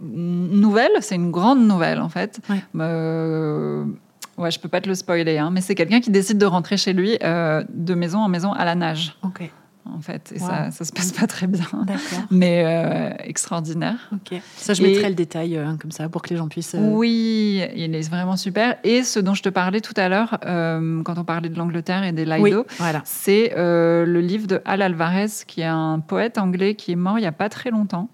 nouvelle, c'est une grande nouvelle en fait. Ouais. Euh, ouais, je peux pas te le spoiler, hein, mais c'est quelqu'un qui décide de rentrer chez lui euh, de maison en maison à la nage. ok. en fait. Et Wow. ça, ça se passe pas très bien. D'accord. [LAUGHS] Mais euh, extraordinaire. Ok. Ça, je Et- mettrai le détail euh, comme ça pour que les gens puissent. Oui, il est vraiment super. Et ce dont je te parlais tout à l'heure, quand on parlait de l'Angleterre et des Oui, Lido, voilà. c'est le livre de Al Alvarez, qui est un poète anglais qui est mort il n'y a pas très longtemps.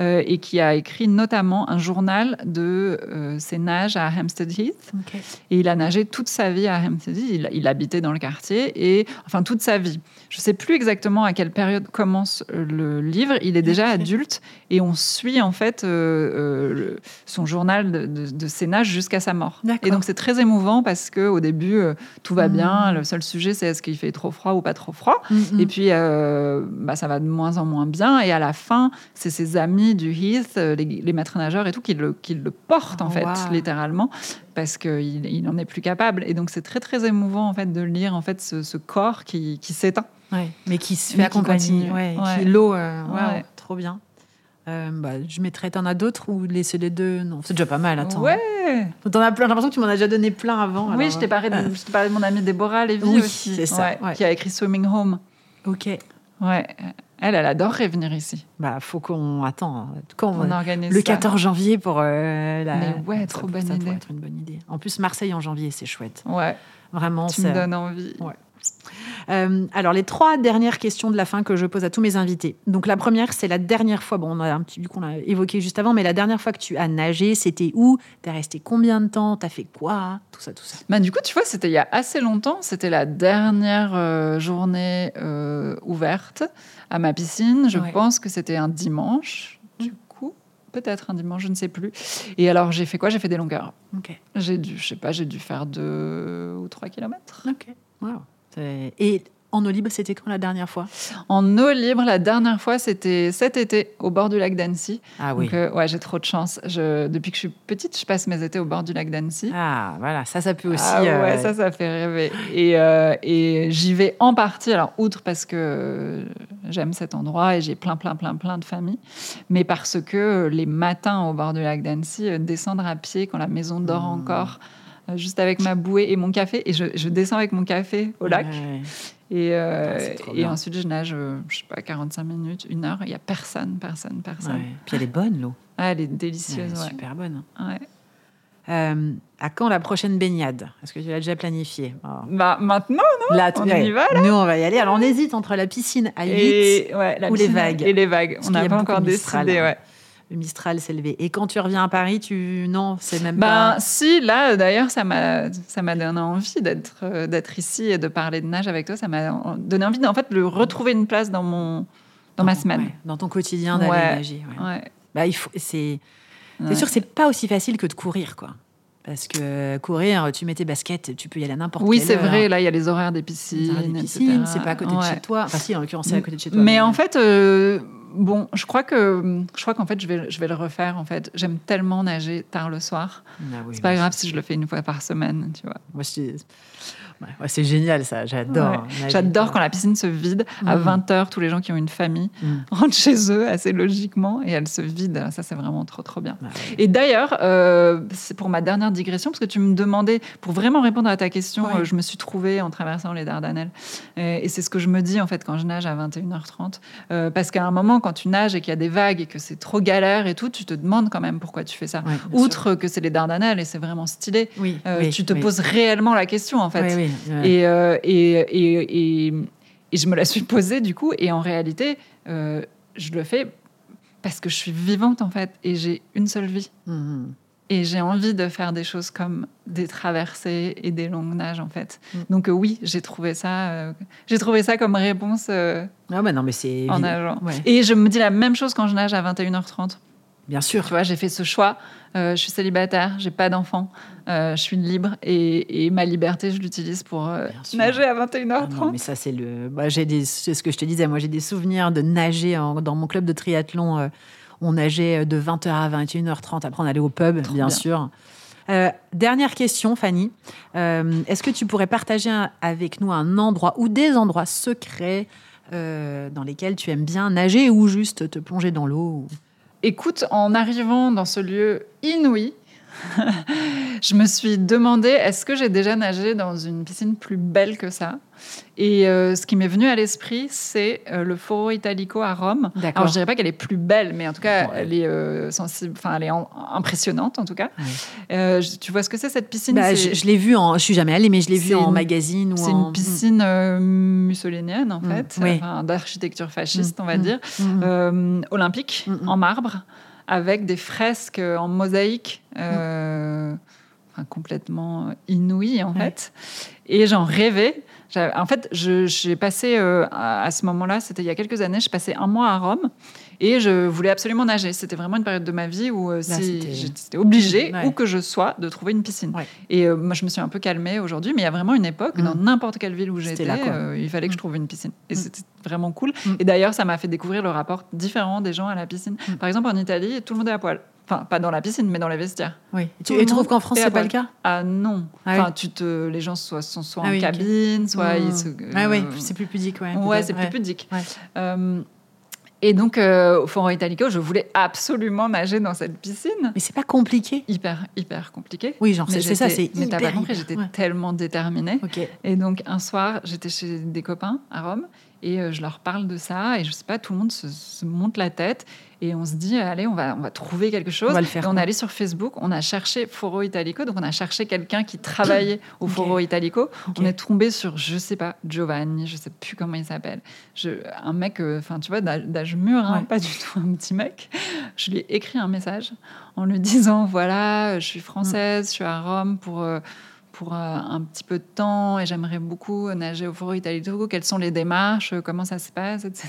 Euh, et qui a écrit notamment un journal de euh, ses nages à Hampstead Heath. Et il a nagé toute sa vie à Hampstead Heath. Il, il habitait dans le quartier, et enfin toute sa vie. Je ne sais plus exactement à quelle période commence le livre. Il est déjà adulte, et on suit en fait euh, son journal de, de- de ses nages jusqu'à sa mort. Et donc c'est très émouvant parce que au début tout va Mhm. bien. Le seul sujet c'est est-ce qu'il fait trop froid ou pas trop froid. Mhm. Et puis, bah, ça va de moins en moins bien. Et à la fin, c'est ses amis du Heath, les, les maîtres nageurs et tout, qui le, qui le portent, en Oh, fait, wow. littéralement, parce qu'il il en est plus capable. Et donc, c'est très, très émouvant, en fait, de lire, en fait, ce, ce corps qui, qui s'éteint. Ouais, mais qui se fait Mais accompagner. Ouais, Ouais. Qui l'eau. euh, Ouais. Trop bien. Euh, bah, je mettrais. T'en as d'autres ou laisser les deux? Non, c'est déjà pas mal. Attends. Ouais T'en as plein. J'ai l'impression que tu m'en as déjà donné plein avant. Oui, je t'ai parlé, de, euh, parlé de mon amie Déborah Lévy Oui, aussi. ça, Ouais, ouais. Qui a écrit Swimming Home. Ok. Ouais. Elle, elle adorerait venir ici. Bah, faut qu'on attend. Quand On organise le ça. 14 janvier pour euh, la. Mais ouais, ça trop peut- bonne ça idée. être une bonne idée. En plus, Marseille en janvier, c'est chouette. Ouais, Vraiment, tu me donnes envie. Ouais. Euh, alors, les trois dernières questions de la fin que je pose à tous mes invités. Donc, la première, c'est la dernière fois. Bon, on a un petit vu qu'on l'a évoqué juste avant, mais la dernière fois que tu as nagé, c'était où? T'es resté combien de temps? T'as fait quoi? Tout ça, tout ça. Bah, du coup, tu vois, c'était il y a assez longtemps. C'était la dernière euh, journée euh, ouverte à ma piscine. Je Ouais. pense que c'était un dimanche, du coup. Peut-être un dimanche, je ne sais plus. Et alors, j'ai fait quoi? J'ai fait des longueurs. J'ai dû, je sais pas, j'ai dû faire deux ou trois kilomètres. Ok. Wow. C'est- Et en eau libre, c'était quand la dernière fois? En eau libre, la dernière fois, c'était cet été, au bord du lac d'Annecy. Ah Donc, euh, ouais, j'ai trop de chance. Je, depuis que je suis petite, je passe mes étés au bord du lac d'Annecy. Ah, voilà. Ça, ça peut aussi. Ah ouais, euh, ça, ça fait rêver. Et, euh, et j'y vais en partie, alors outre parce que euh, j'aime cet endroit et j'ai plein, plein, plein, plein de familles, mais parce que euh, les matins au bord du lac d'Annecy, euh, descendre à pied quand la maison dort Mmh. encore, euh, juste avec ma bouée et mon café, et je, je descends avec mon café au lac, ouais. et, euh, Ah, et ensuite je nage, euh, je sais pas, 45 minutes, une heure, il y a personne, personne, personne. Ouais. Puis elle est bonne, l'eau. Ah, elle est Elle délicieuse, est ouais. super bonne. Ouais. Euh, à quand la prochaine baignade? Est-ce que tu l'as déjà planifié Oh. Bah, maintenant, Là, on y va, Nous, on va y aller. Alors, on hésite entre la piscine à 8. et, ouais, la ou les vagues. Et les vagues. Parce On n'a pas encore décidé, hein. ouais. Le Mistral s'est levé. Et quand tu reviens à Paris, tu. Non, c'est même Ben, pas. si, là, d'ailleurs, ça m'a, ça m'a donné envie d'être, euh, d'être ici et de parler de nage avec toi. Ça m'a donné envie, en fait, de retrouver une place dans mon, dans ma semaine. ouais, dans ton quotidien d'aller Ouais. nager. ouais. Ouais. Bah, il faut, c'est c'est sûr c'est pas aussi facile que de courir, quoi. Parce que courir, tu mets tes baskets, tu peux y aller à n'importe Oui, quelle c'est vrai. Là, il y a les horaires des piscines. c'est pas à côté de chez toi. Enfin, si, en l'occurrence, c'est à côté de chez toi. Mais en fait, euh, bon, je crois que, je crois qu'en fait, je vais, je vais le refaire. En fait, j'aime tellement nager tard le soir. Ah oui, c'est pas grave si je le fais une fois par semaine, tu vois. Moi, ouais, ouais, c'est génial, ça. J'adore. Ouais. J'adore quand la piscine se vide à Mm. 20h. Tous les gens qui ont une famille Mm. rentrent chez eux assez logiquement et elle se vide. Ça, c'est vraiment trop, trop bien. Ah. Et d'ailleurs, euh, c'est pour ma dernière digression, parce que tu me demandais, pour vraiment répondre à ta question, euh, je me suis trouvée en traversant les Dardanelles. Et, et c'est ce que je me dis, en fait, quand je nage à 21h30. Euh, parce qu'à un moment, quand tu nages et qu'il y a des vagues et que c'est trop galère et tout, tu te demandes quand même pourquoi tu fais ça. Ouais, bien sûr. Outre que c'est les Dardanelles et c'est vraiment stylé, Oui, euh, oui, tu te oui. poses réellement la question, en fait. Et, euh, et, et, et, et je me la suis posée du coup. Et en réalité, euh, je le fais parce que je suis vivante en fait. Et j'ai une seule vie. Mhm. Et j'ai envie de faire des choses comme des traversées et des longues nages en fait. Mm. Donc euh, oui, j'ai trouvé ça, euh, j'ai trouvé ça comme réponse euh, Ah bah non, mais c'est en nageant. Ouais. Et je me dis la même chose quand je nage à 21h30. Bien sûr. Tu vois, j'ai fait ce choix. Euh, je suis célibataire, j'ai pas d'enfant, je suis libre et, et ma liberté, je l'utilise pour nager à Ah 21h30. non, mais ça, c'est le. Bah, j'ai des... c'est ce que je te disais. Moi, j'ai des souvenirs de nager en- dans mon club de triathlon. Euh, on nageait de 20h à 21h30. Après, on allait au pub, bien, bien. sûr. Euh, dernière question, Fanny. Euh, Est-ce que tu pourrais partager un- avec nous un endroit ou des endroits secrets euh, dans lesquels tu aimes bien nager ou juste te plonger dans l'eau ou- Écoute, en arrivant dans ce lieu inouï, [LAUGHS] je me suis demandé est-ce que j'ai déjà nagé dans une piscine plus belle que ça? Et euh, ce qui m'est venu à l'esprit, c'est euh, le Foro Italico à Rome. Alors je dirais pas qu'elle est plus belle, mais en tout cas, Ouais. elle est euh, sensible, enfin elle est en- impressionnante en tout cas. Tu vois ce que c'est cette piscine? Bah, je je l'ai vu en. Je suis jamais allée, mais je l'ai vu C'est en une- magazine ou C'est en. une piscine mussolinienne, en Mm, fait, oui. enfin, d'architecture fasciste, Mm, on va mm, dire, olympique, en marbre, avec des fresques en mosaïque, euh, enfin, complètement inouïes, en Ouais. fait. Et j'en rêvais. En fait, j'ai passé euh, à, à ce moment-là, c'était il y a quelques années, je passais un mois à Rome et je voulais absolument nager. C'était vraiment une période de ma vie où euh, c'était- j'étais obligée, Ouais. où que je sois, de trouver une piscine. Ouais. Et euh, moi, je me suis un peu calmée aujourd'hui, mais il y a vraiment une époque, Mm. dans n'importe quelle ville où j'étais, euh, il fallait que je Mm. trouve une piscine. Et Mm. c'était vraiment cool. Mm. Et d'ailleurs, ça m'a fait découvrir le rapport différent des gens à la piscine. Mm. Par exemple, en Italie, tout le monde est à poil. Enfin, pas dans la piscine, mais dans les vestiaires. Oui. Tout et tu trouves qu'en France, c'est pas le cas Ah non. Ah enfin, tu te, les gens soit, sont soit Ah en oui, cabine, soit ils Mm. se. Ah oui, euh, c'est plus pudique, ouais. Ouais, c'est plus pudique. Ouais. Et donc, euh, au Foro Italico, je voulais absolument nager dans cette piscine. Mais c'est pas compliqué. Hyper, hyper compliqué. Oui, genre, c'est ça, c'est Mais t'as pas compris, j'étais ouais. tellement déterminée. Et donc, un soir, j'étais chez des copains à Rome et euh, je leur parle de ça. Et je sais pas, tout le monde se, se monte la tête et on se dit, allez, on va, on va trouver quelque chose. On va le faire, Et on est allé sur Facebook, on a cherché Foro Italico. Donc, on a cherché quelqu'un qui travaillait [CLEARS THROAT] au. Foro Italico. On est tombé sur, je sais pas, Giovanni, je sais plus comment il s'appelle. Je- Un mec, euh, enfin, tu vois, d'âge d'âge mûr, hein, Ouais. pas du tout un petit mec. Je lui ai écrit un message en lui disant voilà, je suis française, je suis à Rome pour. euh, pour euh, un petit peu de temps et j'aimerais beaucoup nager au Foro Italico. Quelles sont les démarches? Comment ça se passe? Etc.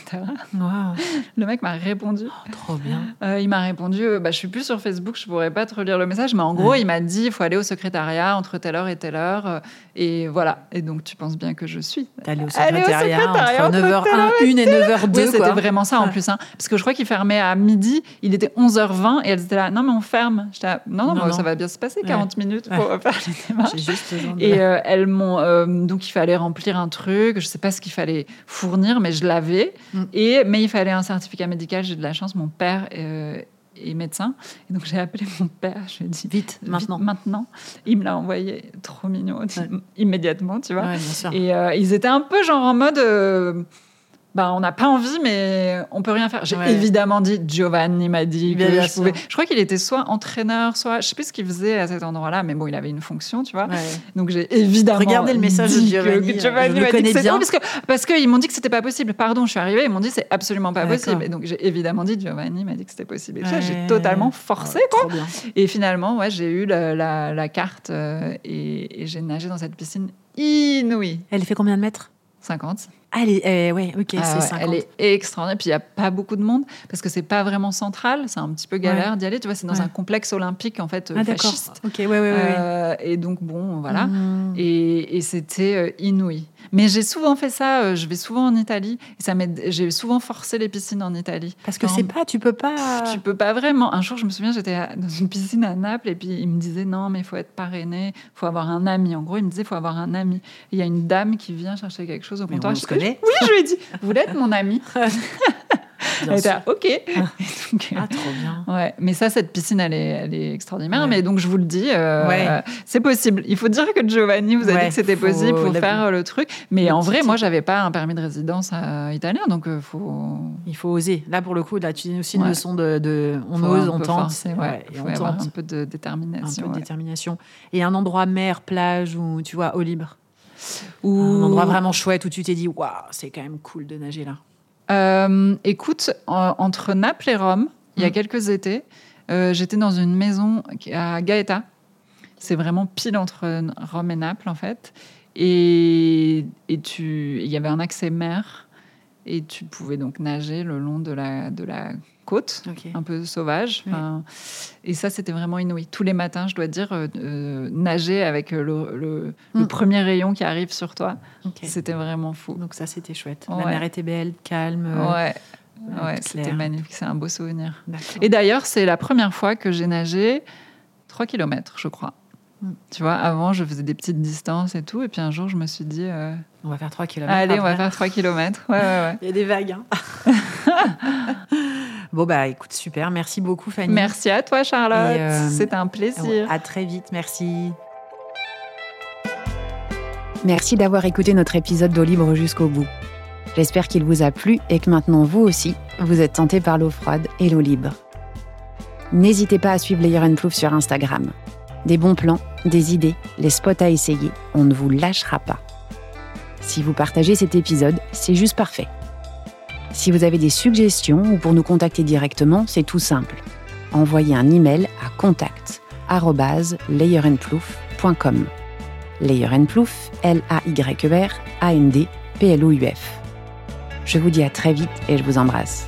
[LAUGHS] Le mec m'a répondu. trop bien. Euh, il m'a répondu euh, bah, Je suis plus sur Facebook, je pourrais pas te relire le message. Mais en gros, Ouais. il m'a dit il faut aller au secrétariat entre telle heure et telle heure. et voilà. Et donc, tu penses bien que je suis. Allé au Allez au secrétariat, entre entre 9h01 et 9h02, Oui, c'était vraiment ça en plus. hein. Parce que je crois qu'il fermait à midi, il était 11h20 et elles étaient là, non mais on ferme. Là, non, non, Non, non. ça va bien se passer, Ouais. 40 minutes pour faire les démarches. Et euh, elles m'ont euh, donc il fallait remplir un truc, je sais pas ce qu'il fallait fournir, mais je l'avais. Mm. Et mais il fallait un certificat médical. J'ai de la chance, mon père euh, est médecin, et donc j'ai appelé mon père. Je lui ai dit Vite, maintenant. Vite, maintenant. Il me l'a envoyé, trop mignon, Ouais. immédiatement, tu vois. Ouais. Et euh, ils étaient un peu genre en mode. euh, bah, on n'a pas envie, mais on peut rien faire. J'ai Ouais. évidemment dit, Giovanni m'a dit que je pouvais. Je crois qu'il était soit entraîneur, soit. Je sais plus ce qu'il faisait à cet endroit-là, mais bon, il avait une fonction, tu vois. Ouais. Donc j'ai évidemment. Regardez le message de Giovanni, que euh, Giovanni m'a dit que parce que parce qu'ils m'ont dit que c'était pas possible. Pardon, je suis arrivée, ils m'ont dit c'est absolument pas possible. Et donc j'ai évidemment dit Giovanni m'a dit que c'était possible. Et Ouais. j'ai totalement forcé quoi. Et finalement, ouais, j'ai eu la, la- la carte euh, et, et j'ai nagé dans cette piscine inouïe. Elle fait combien de mètres? 50. Elle est, eh, ouais, ok, Ah c'est ouais, 50. Elle est extraordinaire. Puis il n'y a pas beaucoup de monde parce que c'est pas vraiment central. C'est un petit peu galère d'y aller. Tu vois, c'est dans Ouais. un complexe olympique en fait euh, Ah, d'accord. fasciste. Ok, ouais, ouais. Euh, et donc bon, voilà. Et, et c'était euh, inouï. Mais j'ai souvent fait ça. euh, je vais souvent en Italie. Et ça m'aide- J'ai souvent forcé les piscines en Italie. Parce que c'est pas, tu peux pas. tu peux pas vraiment. Un jour, je me souviens, j'étais dans une piscine à Naples et puis il me disait non, mais il faut être parrainé, il faut avoir un ami. En gros, il me disait il faut avoir un ami. Il y a une dame qui vient chercher quelque chose au Mais comptoir. on Je se. Oui, je lui ai dit vous voulez être mon ami [LAUGHS] Elle était sûr. là, ok. [LAUGHS] Donc, euh, Ah, trop bien. Ouais, mais ça, cette piscine, elle est, elle est extraordinaire. Ouais. Mais donc, je vous le dis, euh, Ouais. c'est possible. Il faut dire que Giovanni vous a Ouais, dit que c'était possible pour faire euh, le truc. Mais en vrai, moi, j'avais pas un permis de résidence euh, italien, donc euh, faut. Il faut oser. Là, pour le coup, là, tu dis aussi une leçon de, de- on faut ose, un on tente, forcer, ouais. et faut on avoir tente. un peu de Un détermination. peu de détermination. Et un endroit mer, plage, où tu vois, eau libre. Ou- Un endroit vraiment chouette où tu t'es dit, waouh, c'est quand même cool de nager là. Euh, écoute, en- entre Naples et Rome, il y a Mm. quelques étés, euh, j'étais dans une maison à Gaeta. C'est vraiment pile entre Rome et Naples, en fait. Et, et tu, il y avait un accès mer et tu pouvais donc nager le long de la, de la côte, un peu sauvage. Oui. Et ça, c'était vraiment inouï. Tous les matins, je dois dire, euh, euh, nager avec le, le- le Mm. premier rayon qui arrive sur toi, c'était vraiment fou. Donc ça, c'était chouette. La mer était belle, calme. euh, Ouais, euh, ouais c'était magnifique, c'est un beau souvenir. Et d'ailleurs, c'est la première fois que j'ai nagé 3 km, je crois. Tu vois, avant, je faisais des petites distances et tout. Et puis un jour, je me suis dit, euh, On va faire 3 km. allez, on va faire 3 km. Ouais, ouais, ouais. [LAUGHS] Il y a des vagues. hein. [LAUGHS] bon, bah écoute, super. Merci beaucoup, Fanny. Merci à toi, Charlotte. euh, C'était un plaisir. À très vite. Merci. Merci d'avoir écouté notre épisode d'eau libre jusqu'au bout. J'espère qu'il vous a plu et que maintenant vous aussi, vous êtes tenté par l'eau froide et l'eau libre. N'hésitez pas à suivre Layer Plouf sur Instagram. Des bons plans, des idées, les spots à essayer, on ne vous lâchera pas. Si vous partagez cet épisode, c'est juste parfait. Si vous avez des suggestions ou pour nous contacter directement, c'est tout simple. Envoyez un email à contact layerandplouf.com. Layer and Plouf, L-A-Y-E-R, A-N-D, P-L-O-U-F. Je vous dis à très vite et je vous embrasse.